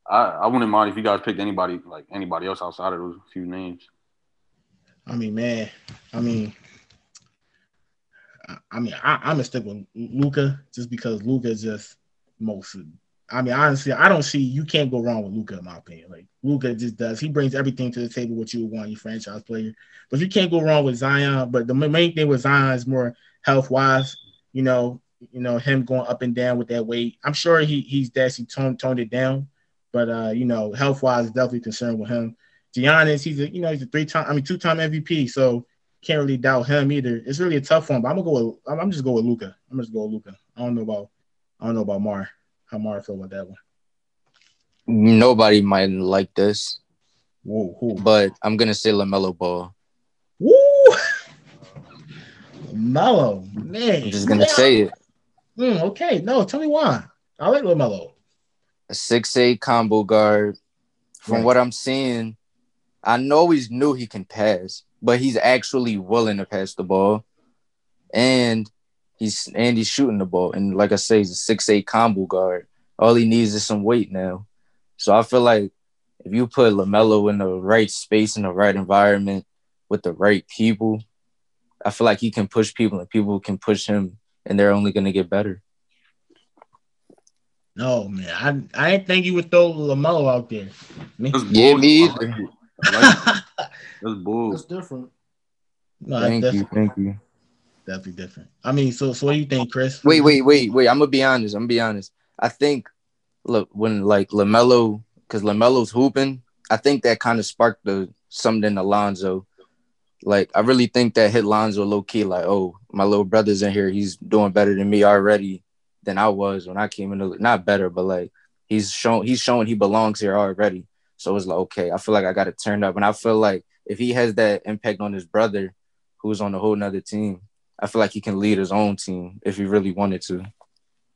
I I wouldn't mind if you guys picked anybody like anybody else outside of those few names. I mean, man, I mean, I, mean, I, am gonna stick with Luka just because Luka just most. I mean, honestly, I don't see you can't go wrong with Luka in my opinion. Like Luka just does, he brings everything to the table what you would want your franchise player. But you can't go wrong with Zion. But the main thing with Zion is more health wise. You know, you know him going up and down with that weight. I'm sure he he's actually toned toned it down, but uh, you know, health wise, definitely concerned with him. Giannis, he's a you know he's a three time, I mean two time MVP, so can't really doubt him either. It's really a tough one, but I'm gonna go with I'm, I'm just go with Luka. I'm just go with Luka. I don't know about I don't know about Mar. How Mar feel about that one? Nobody might like this. Whoa, whoa. But I'm gonna say LaMelo Ball. Woo! Mellow, man. I'm just gonna say it. Mm, okay, no, tell me why. I like LaMelo. A six eight combo guard. From right. what I'm seeing, I know he's knew he can pass, but he's actually willing to pass the ball, and he's and he's shooting the ball. And like I say, he's a six eight combo guard. All he needs is some weight now. So I feel like if you put LaMelo in the right space in the right environment with the right people, I feel like he can push people and people can push him and they're only going to get better. No man, I I didn't think you would throw LaMelo out there. Me? Yeah, me either. That's bull. That's different. No, thank you, thank you. Definitely different. I mean, so so what do you think, Chris? Wait, wait, wait, wait. I'm gonna be honest. I'm gonna be honest. I think look when like Lamelo, because Lamelo's hooping. I think that kind of sparked the something in Alonzo. Like I really think that hit Lonzo low key. Like, oh, my little brother's in here. He's doing better than me already than I was when I came in. Not better, but like he's shown he's showing he belongs here already. So it's like okay, I feel like I got to turn up, and I feel like if he has that impact on his brother, who's on a whole nother team, I feel like he can lead his own team if he really wanted to.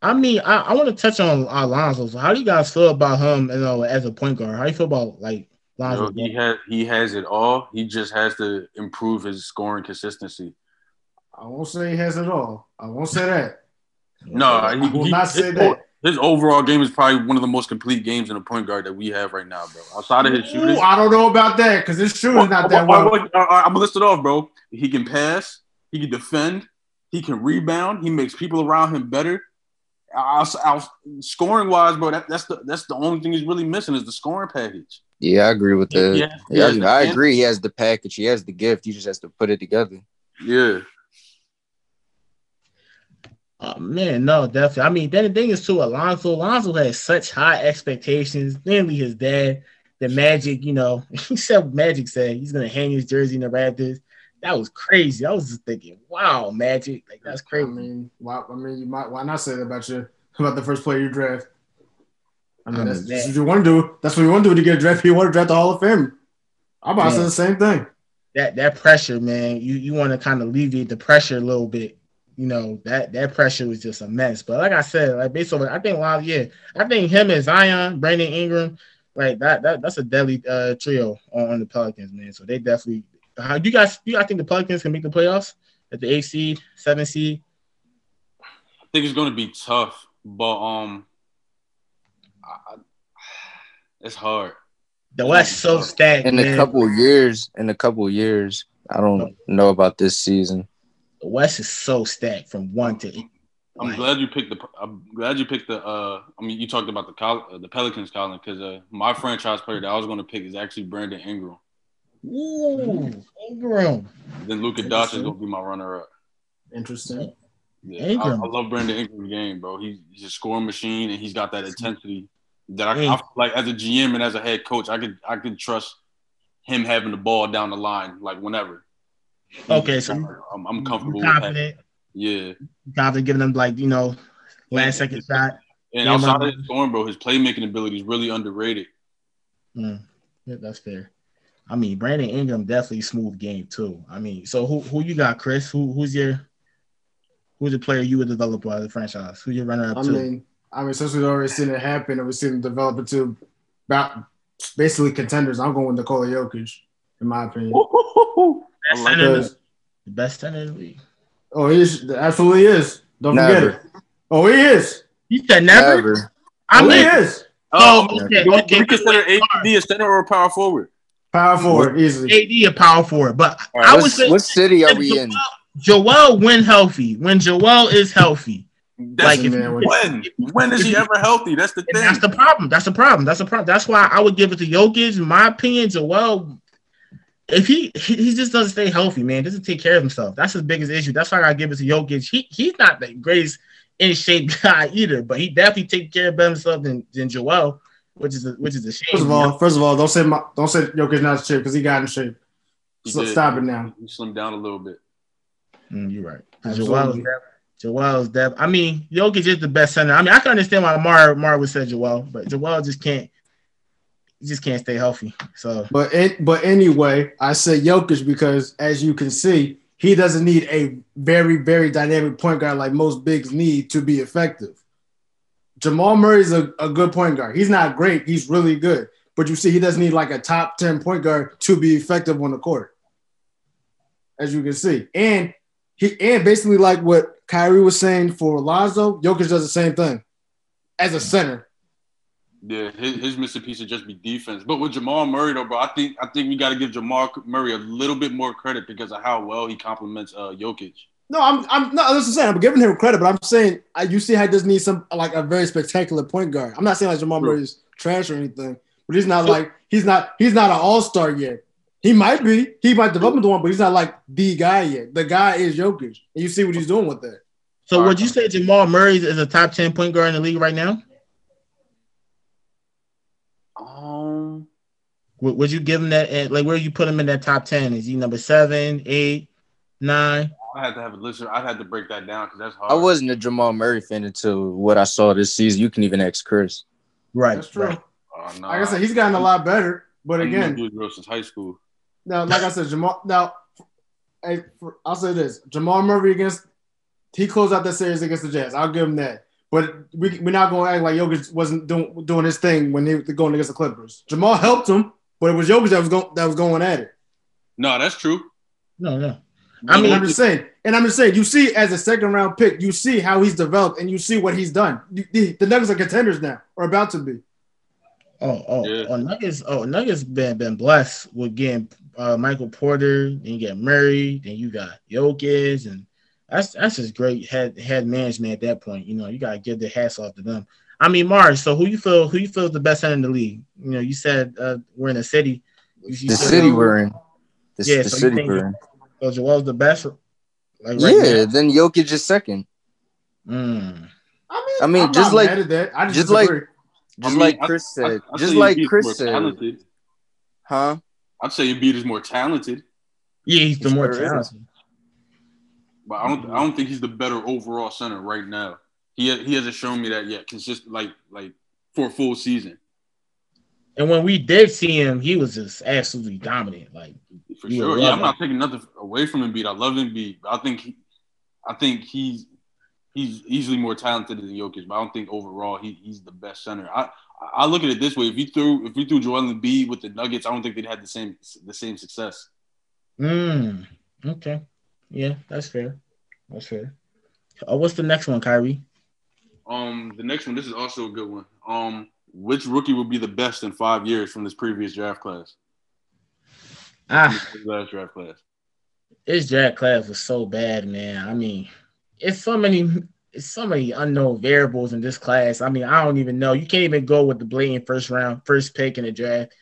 I mean, I, I want to touch on Alonzo. So how do you guys feel about him, you know, as a point guard? How do you feel about like Lonzo? he has he has it all. He just has to improve his scoring consistency. I won't say he has it all. I won't say that. No, he, I will he, not say that. His overall game is probably one of the most complete games in a point guard that we have right now, bro. Outside of his shooting, I don't know about that because his shooting's not that well. I'm gonna list it off, bro. He can pass. He can defend. He can rebound. He makes people around him better. Our, our scoring wise, bro, that, that's the that's the only thing he's really missing is the scoring package. Yeah, I agree with that. Yeah, yeah, yeah I, I agree. He has the package. He has the gift. He just has to put it together. Yeah. Oh man, no, definitely. I mean, then the thing is too, Alonzo. Alonzo has such high expectations. Mainly his dad, the Magic. You know, he said Magic said he's gonna hang his jersey in the Raptors that was crazy. I was just thinking, wow, Magic, like that's crazy. I mean, why? I mean, you might why not say that about you about the first player you draft? I mean, that's, that's, what you want to do. That's what you want to do to get a draft. You want to draft the Hall of Fame. I'm about to say the same thing. That that pressure, man. You you want to kind of alleviate the pressure a little bit. You know that that pressure was just immense. But like I said, like based on I think wow, yeah, I think him and Zion, Brandon Ingram, like that that that's a deadly uh, trio on, on the Pelicans, man. So they definitely how do you guys do you guys think the Pelicans can make the playoffs at the eight seed, seven seed? I think it's going to be tough, but um, I, it's hard. The West so stacked. In man. a couple years, in a couple years, I don't know about this season. The West is so stacked from one to. Eight. I'm like, glad you picked the. I'm glad you picked the. Uh, I mean, you talked about the uh, the Pelicans, Colin, because uh, my franchise player that I was going to pick is actually Brandon Ingram. Ooh, Ingram. Then Luka Doncic is gonna be my runner up. Interesting. Yeah, Ingram. I, I, love Brandon Ingram's game, bro. He's, he's a scoring machine, and he's got that intensity that I, I like as a GM and as a head coach. I could I could trust him having the ball down the line like whenever. Okay, so I'm, I'm comfortable confident. Yeah, confident giving them like you know last second shot. And outside of his scoring, bro, his playmaking ability is really underrated. Mm, yeah, that's fair. I mean, Brandon Ingram definitely smooth game too. I mean, so who who you got, Chris? Who who's your who's the player you would develop by the franchise? Who you running up I to? mean, I mean, since we've already seen it happen and we've seen it develop into about basically contenders, I'm going with Nikola Jokic, in my opinion. Best like the best center in the league. Oh, he is, absolutely is. Don't never. forget it. Oh, he is. He said never. never. I oh, mean, he is. Oh, oh, okay. okay. Do you consider AD a center or a power forward? Power forward, easily. AD a power forward, but right, I would say what city are we Joel, in? Joel when healthy, when Joel is healthy. That's like man, when when is he ever healthy? That's the thing. That's the problem. That's the problem. That's the problem. That's why I would give it to Jokic. In my opinion, Joel, if he he just doesn't stay healthy, man, doesn't take care of himself. That's his biggest issue. That's why I give it to Jokic. He he's not the greatest in shape guy either, but he definitely takes care of himself than, than Joel which is a, which is a shame. First of all, first of all, don't say my, don't say Jokic not in shape because he got in shape. So stop it now. He slimmed down a little bit. Mm, you're right. Joel's depth. Joel's depth. I mean, Jokic is the best center. I mean, I can understand why Mar Mar would say Joel, but Joel just can't. He just can't stay healthy. So, but it, but anyway, I say Jokic because as you can see, he doesn't need a very very dynamic point guard like most bigs need to be effective. Jamal Murray's a, a good point guard. He's not great. He's really good. But you see, he doesn't need like a top 10 point guard to be effective on the court. As you can see. And he and basically like what Kyrie was saying for Lonzo, Jokic does the same thing as a center. Yeah, his, his missing piece would just be defense. But with Jamal Murray, though, bro, I think I think we got to give Jamal Murray a little bit more credit because of how well he complements uh, Jokic. No, I'm, I'm not. I'm saying. I'm giving him credit, but I'm saying you see, he does need some like a very spectacular point guard. I'm not saying like Jamal Murray's trash or anything, but he's not like he's not he's not an all star yet. He might be. He might develop into one, but he's not like the guy yet. The guy is Jokic, and you see what he's doing with that. So would you say Jamal Murray is a top ten point guard in the league right now? Um, would, would you give him that? Eh, like, where you put him in that top ten? Is he number seven, eight, nine? I had to have a listen. I had to break that down because that's hard. I wasn't a Jamal Murray fan until what I saw this season. You can even ask Chris. Right. That's true. right. Oh, no. Like I said, he's gotten a lot better. But I again, knew Drew since high school. now, like I said, Jamal. Now, hey, for, I'll say this: Jamal Murray against he closed out that series against the Jazz. I'll give him that. But we, we're not going to act like Jokic wasn't doing, doing his thing when he was going against the Clippers. Jamal helped him, but it was Jokic that was going that was going at it. No, that's true. No, no. I I mean, mean, I'm just saying, and I'm just saying, you see, as a second round pick, you see how he's developed, and you see what he's done. The, the, the Nuggets are contenders now, or about to be. Oh, oh, Yeah. oh, Nuggets. Oh, Nuggets been been blessed with getting uh, Michael Porter. Then you get Murray. Then you got Jokic, and that's that's just great head head management at that point. You know, you gotta give the hats off to them. I mean, Mars. So who you feel who you feel is the best center in the league? You know, you said uh, we're in a city. You, you The said- city we're in. The, Yeah, the so you city think- we're in. So Joel's the best. Like right Yeah, then Jokic is second. Mm. I mean, I mean, I'm just like- mad at that. I just, just like- Just I mean, like Chris I- said. I'd just like Chris said. talented. Huh? I'd say Embiid is more talented, Yeah, he's the He more sure is. talented. but I don't. I don't think he's the better overall center right now. He he hasn't shown me that yet. Consistent like like for a full season And when we did see him, he was just absolutely dominant. Like for You sure. Yeah, love I'm not taking nothing away from Embiid. I love Embiid. But I think he, I think he's he's easily more talented than Jokic, but I don't think overall he, he's the best center. I I look at it this way: if you threw if we threw Joel Embiid with the Nuggets, I don't think they'd have the same the same success. Mm, okay. Yeah, that's fair. That's fair. Oh, what's the next one, Kyrie? Um, the next one, this is also a good one. Um, which rookie would be the best in five years from this previous draft class? Ah, This last draft class. this draft class was so bad, man. I mean, it's so many, it's so many unknown variables in this class. I mean, I don't even know. You can't even go with the blatant first round, first pick in the draft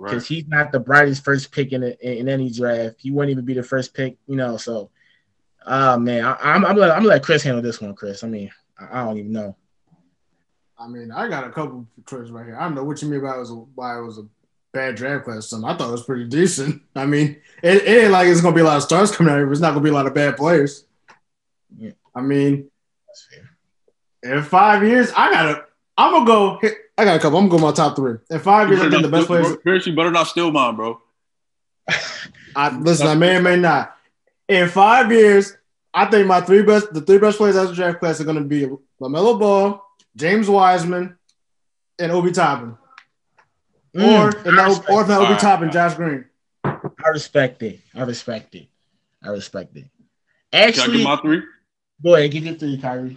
Right. because he's not the brightest first pick in, the, in any draft. He wouldn't even be the first pick, you know. So, ah, man, I, I'm I'm gonna, I'm gonna let Chris handle this one, Chris. I mean, I, I don't even know. I mean, I got a couple for Chris right here. I don't know what you mean by it was a, why it was a bad draft class. or Something I thought it was pretty decent. I mean, it, it ain't like it's gonna be a lot of stars coming out here. but It's not gonna be a lot of bad players. Yeah. I mean, in five years, I gotta. I'm gonna go. hit- I got a couple. I'm gonna go my top three. In five years, I think the best players. Chris, you better not steal mine, bro. I listen. I may or may not. In five years, I think my three best, the three best players out of the draft class are going to be Lamelo Ball, James Wiseman, and Obi Toppin. Mm, or if I not, respect or if not All Obi right. Toppin, Josh Green. I respect it. I respect it. I respect it. Can I Actually, get my three? go ahead, give it three, you, Kyrie.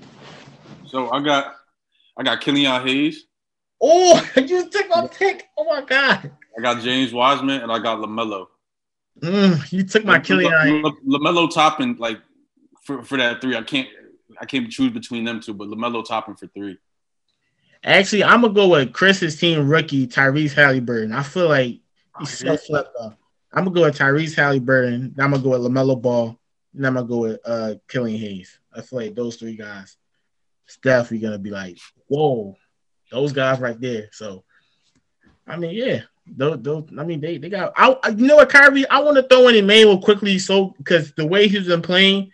So I got I got Killian Hayes, Oh, you took my pick. Oh my god. I got James Wiseman, and I got Lamelo. Mm, you took my Killian. Lamelo Toppin like for, for that three. I can't I can't choose between them two, but Lamelo Toppin for three. Actually, I'm gonna go with Chris's team rookie Tyrese Halliburton. I feel like he's so slept up. I'm gonna go with Tyrese Halliburton. I'm gonna go with Lamelo Ball. And I'm gonna go with uh Killian Hayes. I feel like those three guys. It's definitely gonna be like, whoa, those guys right there. So, I mean, yeah, those, those I mean, they they got. I, you know what, Kyrie? I want to throw in Immanuel Quickley, so because the way he's been playing,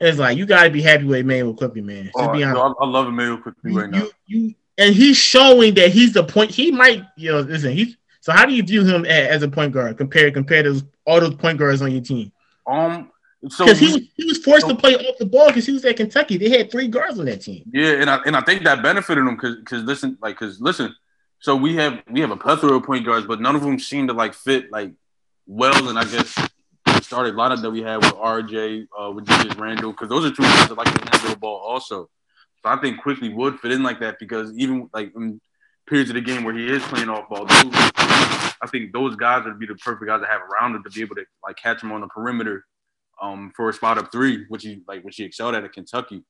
is like you gotta be happy with Immanuel Quickley, man. Oh, be honest. no, I, I love Immanuel Quickley You, right now. you, you, and he's showing that he's the point. He might, you know, listen. He's so. How do you view him as, as a point guard compared compared to all those point guards on your team? Um, so Because he was he was forced so- to play off the ball because he was at Kentucky. They had three guards on that team. Yeah, and I and I think that benefited him because because listen, like because listen, so we have we have a plethora of point guards, but none of them seem to like fit like well. And I guess the started lineup that we had with RJ, uh, with Julius Randle, because those are two guys that like to handle the ball also. So I think Quickley would fit in like that because even like in periods of the game where he is playing off ball, those, I think those guys would be the perfect guys to have around him to be able to like catch him on the perimeter, um, for a spot up three, which he like which he excelled at at Kentucky.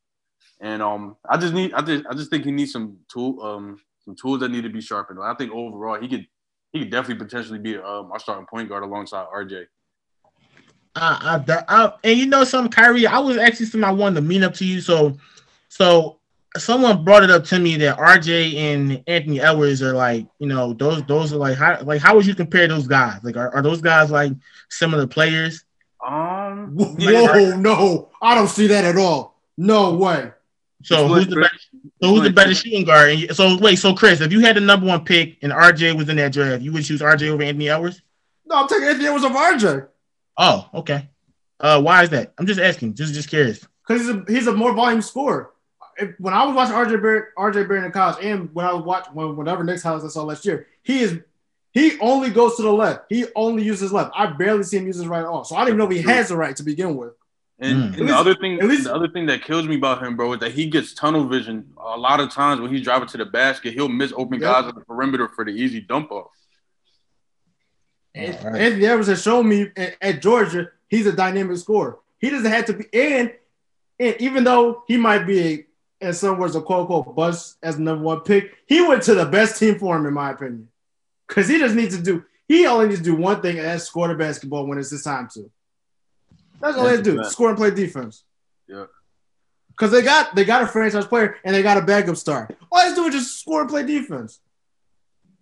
And um, I just need, I just, I just think he needs some tool, um, some tools that need to be sharpened. I think overall he could, he could definitely potentially be um, our starting point guard alongside RJ. Uh, I, I, and you know something, Kyrie, I was actually something I wanted to mean up to you. So, so someone brought it up to me that RJ and Anthony Edwards are like, you know, those those are like how like how would you compare those guys? Like are, are those guys like similar players? Um, Whoa, yeah, no, I don't see that at all. No way. So who's the Chris. better, so who's the better shooting guard? And so wait, so Chris, if you had the number one pick and RJ was in that draft, you would choose RJ over Anthony Edwards? No, I'm taking Anthony Edwards of RJ Oh, okay. Uh, why is that? I'm just asking, just just curious. because he's a he's a more volume scorer. If, when I was watching RJ Barrett, RJ Barrett in college, and when I was watching when, whenever Knicks highlights I saw last year, he is he only goes to the left. He only uses left. I barely see him use his right at all. So I didn't even know if he has the right to begin with. And, Mm. and At the other thing, least- the other thing that kills me about him, bro, is that he gets tunnel vision. A lot of times when he's driving to the basket, he'll miss open Yep. guys on the perimeter for the easy dump off. All right. Anthony Edwards has shown me at, at Georgia he's a dynamic scorer. He doesn't have to be and and even though he might be a in some words a quote unquote bust as number one pick, he went to the best team for him in my opinion. Because he just needs to do he only needs to do one thing and that's score the basketball when it's his time to. That's all they have to do. That's a fact. Score and play defense. Yeah. Because they got they got a franchise player and they got a backup star. All they have to do is just score and play defense.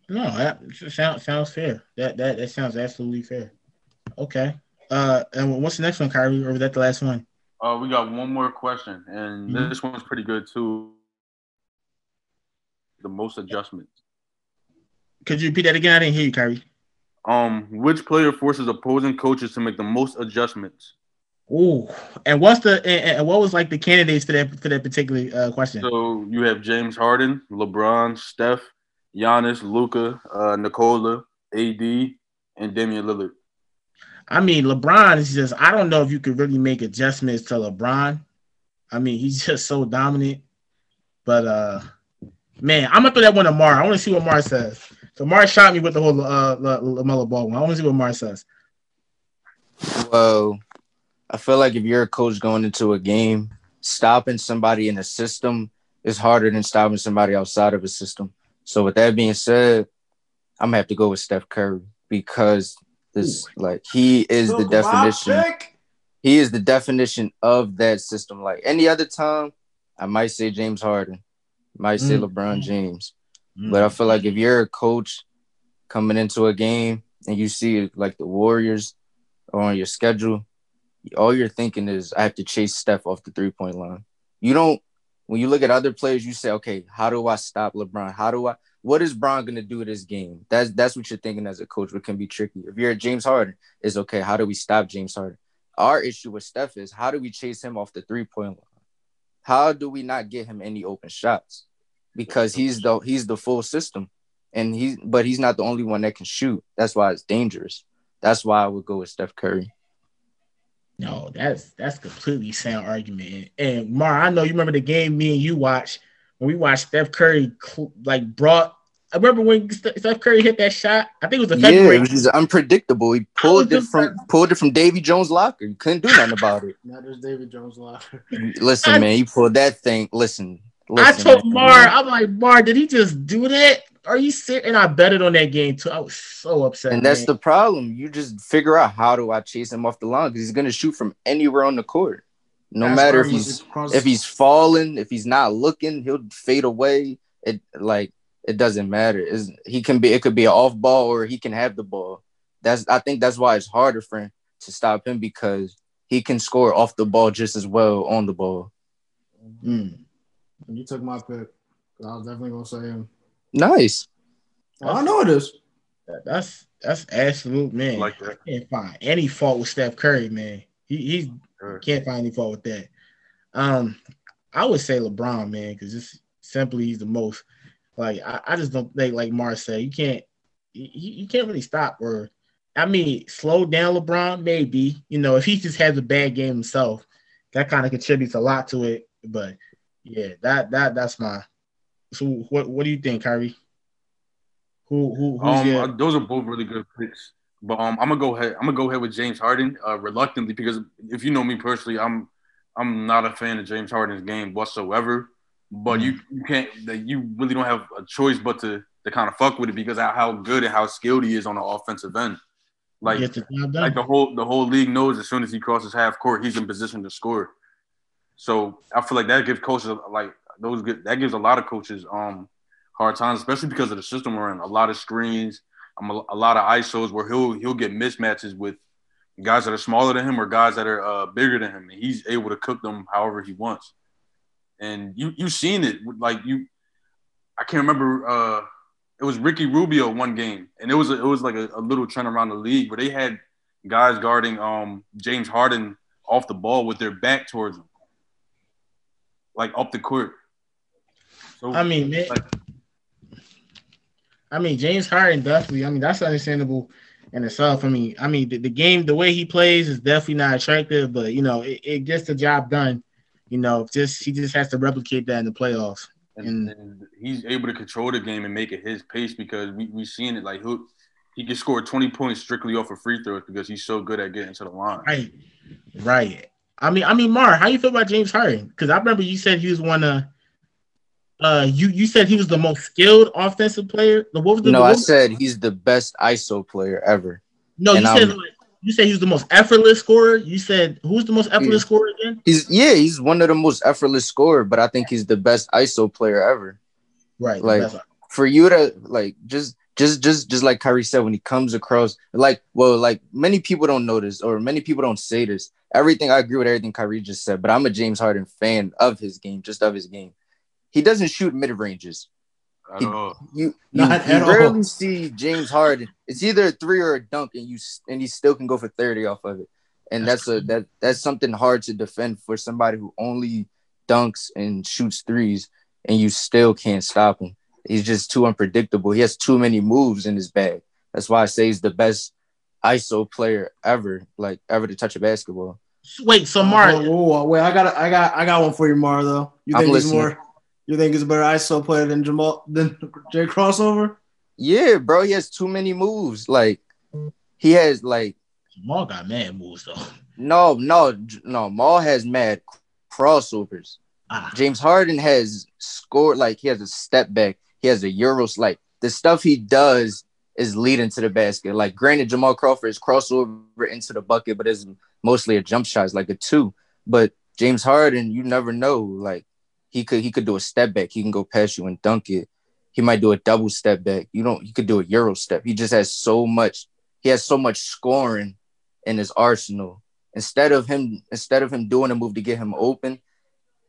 No, that sounds sounds fair. That that that sounds absolutely fair. Okay. Uh, and what's the next one, Kyrie? Or was that the last one? Uh, we got one more question, and Mhm. this one's pretty good too. The most adjustments. Could you repeat that again? I didn't hear you, Kyrie. Um, which player forces opposing coaches to make the most adjustments? Ooh, and what's the and, and what was like the candidates for that for that particular uh, question? So you have James Harden, LeBron, Steph, Giannis, Luka, uh, Nikola, AD, and Damian Lillard. I mean, LeBron is just I don't know if you could really make adjustments to LeBron. I mean, he's just so dominant. But uh man, I'm gonna throw that one to Mar. I want to see what Mar says. So Mar shot me with the whole uh La- LaMelo Ball one. I want to see what Mar says. Well, I feel like if you're a coach going into a game, stopping somebody in a system is harder than stopping somebody outside of a system. So with that being said, I'm gonna have to go with Steph Curry because this like he is the definition. He is the definition of that system. Like any other time, I might say James Harden, might say Mm. LeBron James. But I feel like if you're a coach coming into a game and you see like the Warriors are on your schedule, all you're thinking is I have to chase Steph off the three point line. You don't when you look at other players, you say, okay, how do I stop LeBron? How do I what is Bron gonna do with this game? That's that's what you're thinking as a coach, what can be tricky. If you're at James Harden, it's okay, how do we stop James Harden? Our issue with Steph is how do we chase him off the three point line? How do we not get him any open shots? Because he's the he's the full system, and he's but he's not the only one that can shoot. That's why it's dangerous. That's why I would go with Steph Curry. No, that's that's completely sound argument. And, and Mar, I know you remember the game me and you watched when we watched Steph Curry cl- like brought. I remember when Steph Curry hit that shot. I think it was a Yeah, February. it was just unpredictable. He pulled it from pulled it from Davy Jones' locker. You couldn't do nothing about it. Now there's David Jones locker. Listen, I- man, he pulled that thing. Listen, I told man. Mar, I'm like, Mar, did he just do that? Are you serious? And I betted on that game too. I was so upset. And that's man. the problem. You just figure out how do I chase him off the line because he's gonna shoot from anywhere on the court. No That's matter if he's across- if he's falling, if he's not looking, he'll fade away. It like it doesn't matter. Is he can be it could be an off ball or he can have the ball. That's I think that's why it's harder for him to stop him because he can score off the ball just as well on the ball. Mm. you took my pick. I was definitely gonna say him. Nice. I know it is. That's that's absolute man. Like that. I can't find any fault with Steph Curry, man. He he Sure. can't find any fault with that. Um, I would say LeBron, man, because just simply he's the most. Like I, I just don't think, like Mar said, you can't you, you can't really stop or. I mean, slow down LeBron, maybe. You know, if he just has a bad game himself, that kind of contributes a lot to it. But yeah, that that that's my. So what what do you think, Kyrie? Who who who's Um, your, uh, those are both really good picks. But um, I'm gonna go ahead. I'm gonna go ahead with James Harden, uh, reluctantly because if you know me personally, I'm I'm not a fan of James Harden's game whatsoever. But you, you can't. That you really don't have a choice but to to kind of fuck with it because of how good and how skilled he is on the offensive end. Like the like the whole the whole league knows as soon as he crosses half court, he's in position to score. So I feel like that gives coaches like those get, that gives a lot of coaches um hard times, especially because of the system we're in. A lot of screens, um, a, a lot of ISOs where he'll he'll get mismatches with guys that are smaller than him or guys that are uh, bigger than him, and he's able to cook them however he wants. And you you've seen it like you, I can't remember. Uh, it was Ricky Rubio one game, and it was a, it was like a, a little trend around the league where they had guys guarding um James Harden off the ball with their back towards him, like up the court. So I mean, man, like, I mean James Harden definitely. I mean that's understandable in itself. I mean, I mean the, the game, the way he plays is definitely not attractive, but you know it, it gets the job done. You know, just he just has to replicate that in the playoffs. And, and, he's able to control the game and make it his pace because we we seen it like he he can score 20 points strictly off of free throws because he's so good at getting to the line. Right. Right. I mean, I mean, Mar, how you feel about James Harden? Because I remember you said he was one of uh you you said he was the most skilled offensive player. The What was the No, I said he's the best ISO player ever. No, and you said like, you said he was the most effortless scorer. You said who's the most effortless yeah. scorer again? He's yeah, he's one of the most effortless scorer, but I think he's the best ISO player ever. Right. Like for you to like just just just just like Kyrie said when he comes across like well like many people don't notice or many people don't say this everything I agree with everything Kyrie just said but I'm a James Harden fan of his game just of his game he doesn't shoot mid ranges he, you you, you rarely all. see James Harden it's either a three or a dunk and you and he still can go for 30 off of it and that's, that's a that that's something hard to defend for somebody who only dunks and shoots threes and you still can't stop him he's just too unpredictable. He has too many moves in his bag. That's why I say he's the best ISO player ever, like ever to touch a basketball. Wait, so uh, Mar, oh, wait, I got, I got, I got one for you, Mar. Though you think he's more, you think he's a better ISO player than Jamal than Jay Crossover? Yeah, bro, he has too many moves. Like he has like Jamal got mad moves though. No, no, no. Maul has mad crossovers. Ah. James Harden has scored like he has a step back. He has a euro Like the stuff he does is leading to the basket. Like granted, Jamal Crawford is crossover into the bucket, but it's mostly a jump shot, it's like a two. But James Harden, you never know. Like he could he could do a step back. He can go past you and dunk it. He might do a double step back. You don't. He could do a euro step. He just has so much. He has so much scoring in his arsenal. Instead of him, instead of him doing a move to get him open,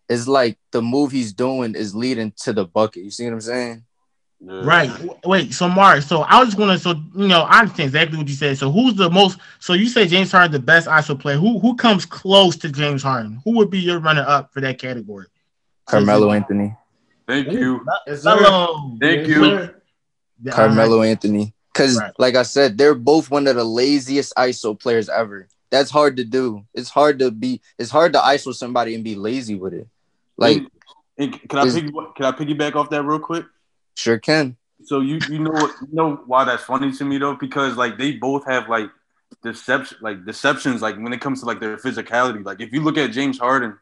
it's like the move he's doing is leading to the bucket. You see what I'm saying? Yeah. Right. Wait. So Mark. So I was going to. So you know, I understand exactly what you said. So who's the most? So you say James Harden the best ISO player. Who who comes close to James Harden? Who would be your runner up for that category? Carmelo Anthony. Thank you. Hello. Thank you. Carmelo Anthony. Because, right. like I said, they're both one of the laziest ISO players ever. That's hard to do. It's hard to be. It's hard to ISO somebody and be lazy with it. Like, and, and can I piggy, can I piggyback off that real quick? Sure can. So you you know what you know why that's funny to me though because like they both have like deception like deceptions like when it comes to like their physicality. Like if you look at James Harden,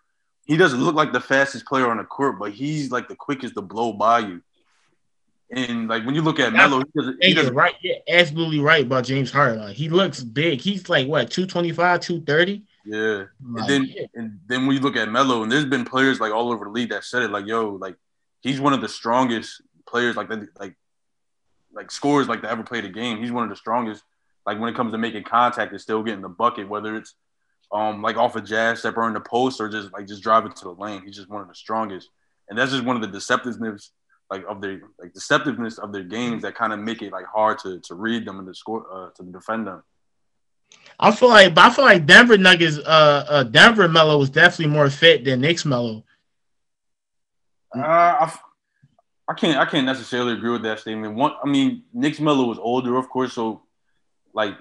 he doesn't look like the fastest player on the court, but he's like the quickest to blow by you. And like when you look at Melo, he doesn't, he doesn't right, yeah, absolutely right about James Harden. Like, he looks big. He's like what 225, 230. Yeah. and then and then when you look at Melo, and there's been players like all over the league that said it, like, yo, like he's one of the strongest players, like that, like like scores like to ever play the game. He's one of the strongest. Like when it comes to making contact and still getting the bucket, whether it's um like off a of jazz step or in the post or just like just driving to the lane. He's just one of the strongest. And that's just one of the deceptiveness like of their like deceptiveness of their games that kind of make it like hard to to read them and to score uh, to defend them. I feel like, but I feel like Denver Nuggets, uh, uh Denver Melo was definitely more fit than Knicks Melo. Uh, I, I can't, I can't necessarily agree with that statement. One, I mean, Knicks Melo was older, of course, so like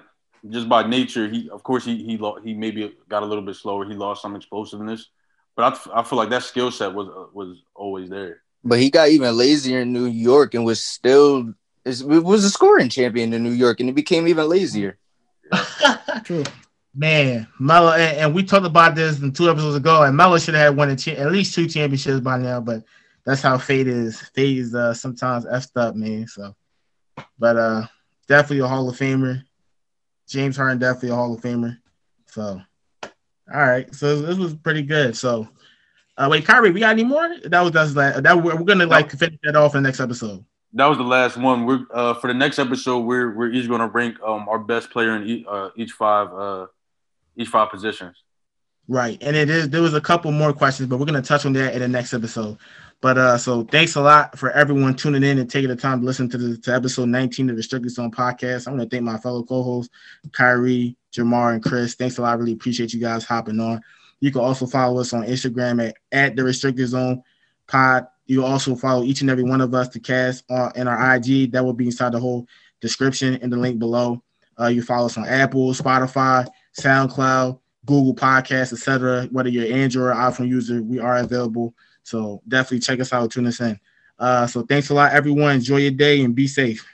just by nature, he, of course, he he he maybe got a little bit slower. He lost some explosiveness, but I, I feel like that skill set was uh, was always there. But he got even lazier in New York and was still was a scoring champion in New York, and he became even lazier. True. Man, Melo, and, and, we talked about this in two episodes ago, and Melo should have won cha- at least two championships by now, but that's how fate is. Fate is uh, sometimes effed up, man. So, but uh, definitely a Hall of Famer. James Harden definitely a Hall of Famer. So, all right. So this was pretty good. So, Uh, wait, Kyrie, we got any more? That was that's that. that we're, we're gonna like finish that off in the next episode. That was the last one. We're uh, for the next episode. We're we're each gonna rank um our best player in each, uh, each five uh each five positions. Right, and it is there was a couple more questions, but we're gonna touch on that in the next episode. But uh, so thanks a lot for everyone tuning in and taking the time to listen to the to episode 19 of the Restricted Zone podcast. I want to thank my fellow co-hosts, Kyrie, Jamar, and Chris. Thanks a lot. I really appreciate you guys hopping on. You can also follow us on Instagram at, at the Restricted Zone Pod. You also follow each and every one of us, the cast, uh, in our IG. That will be inside the whole description in the link below. Uh, you follow us on Apple, Spotify, SoundCloud, Google Podcasts, etc. Whether you're Android or iPhone user, we are available. So definitely check us out, tune us in. Uh, so thanks a lot, everyone. Enjoy your day and be safe.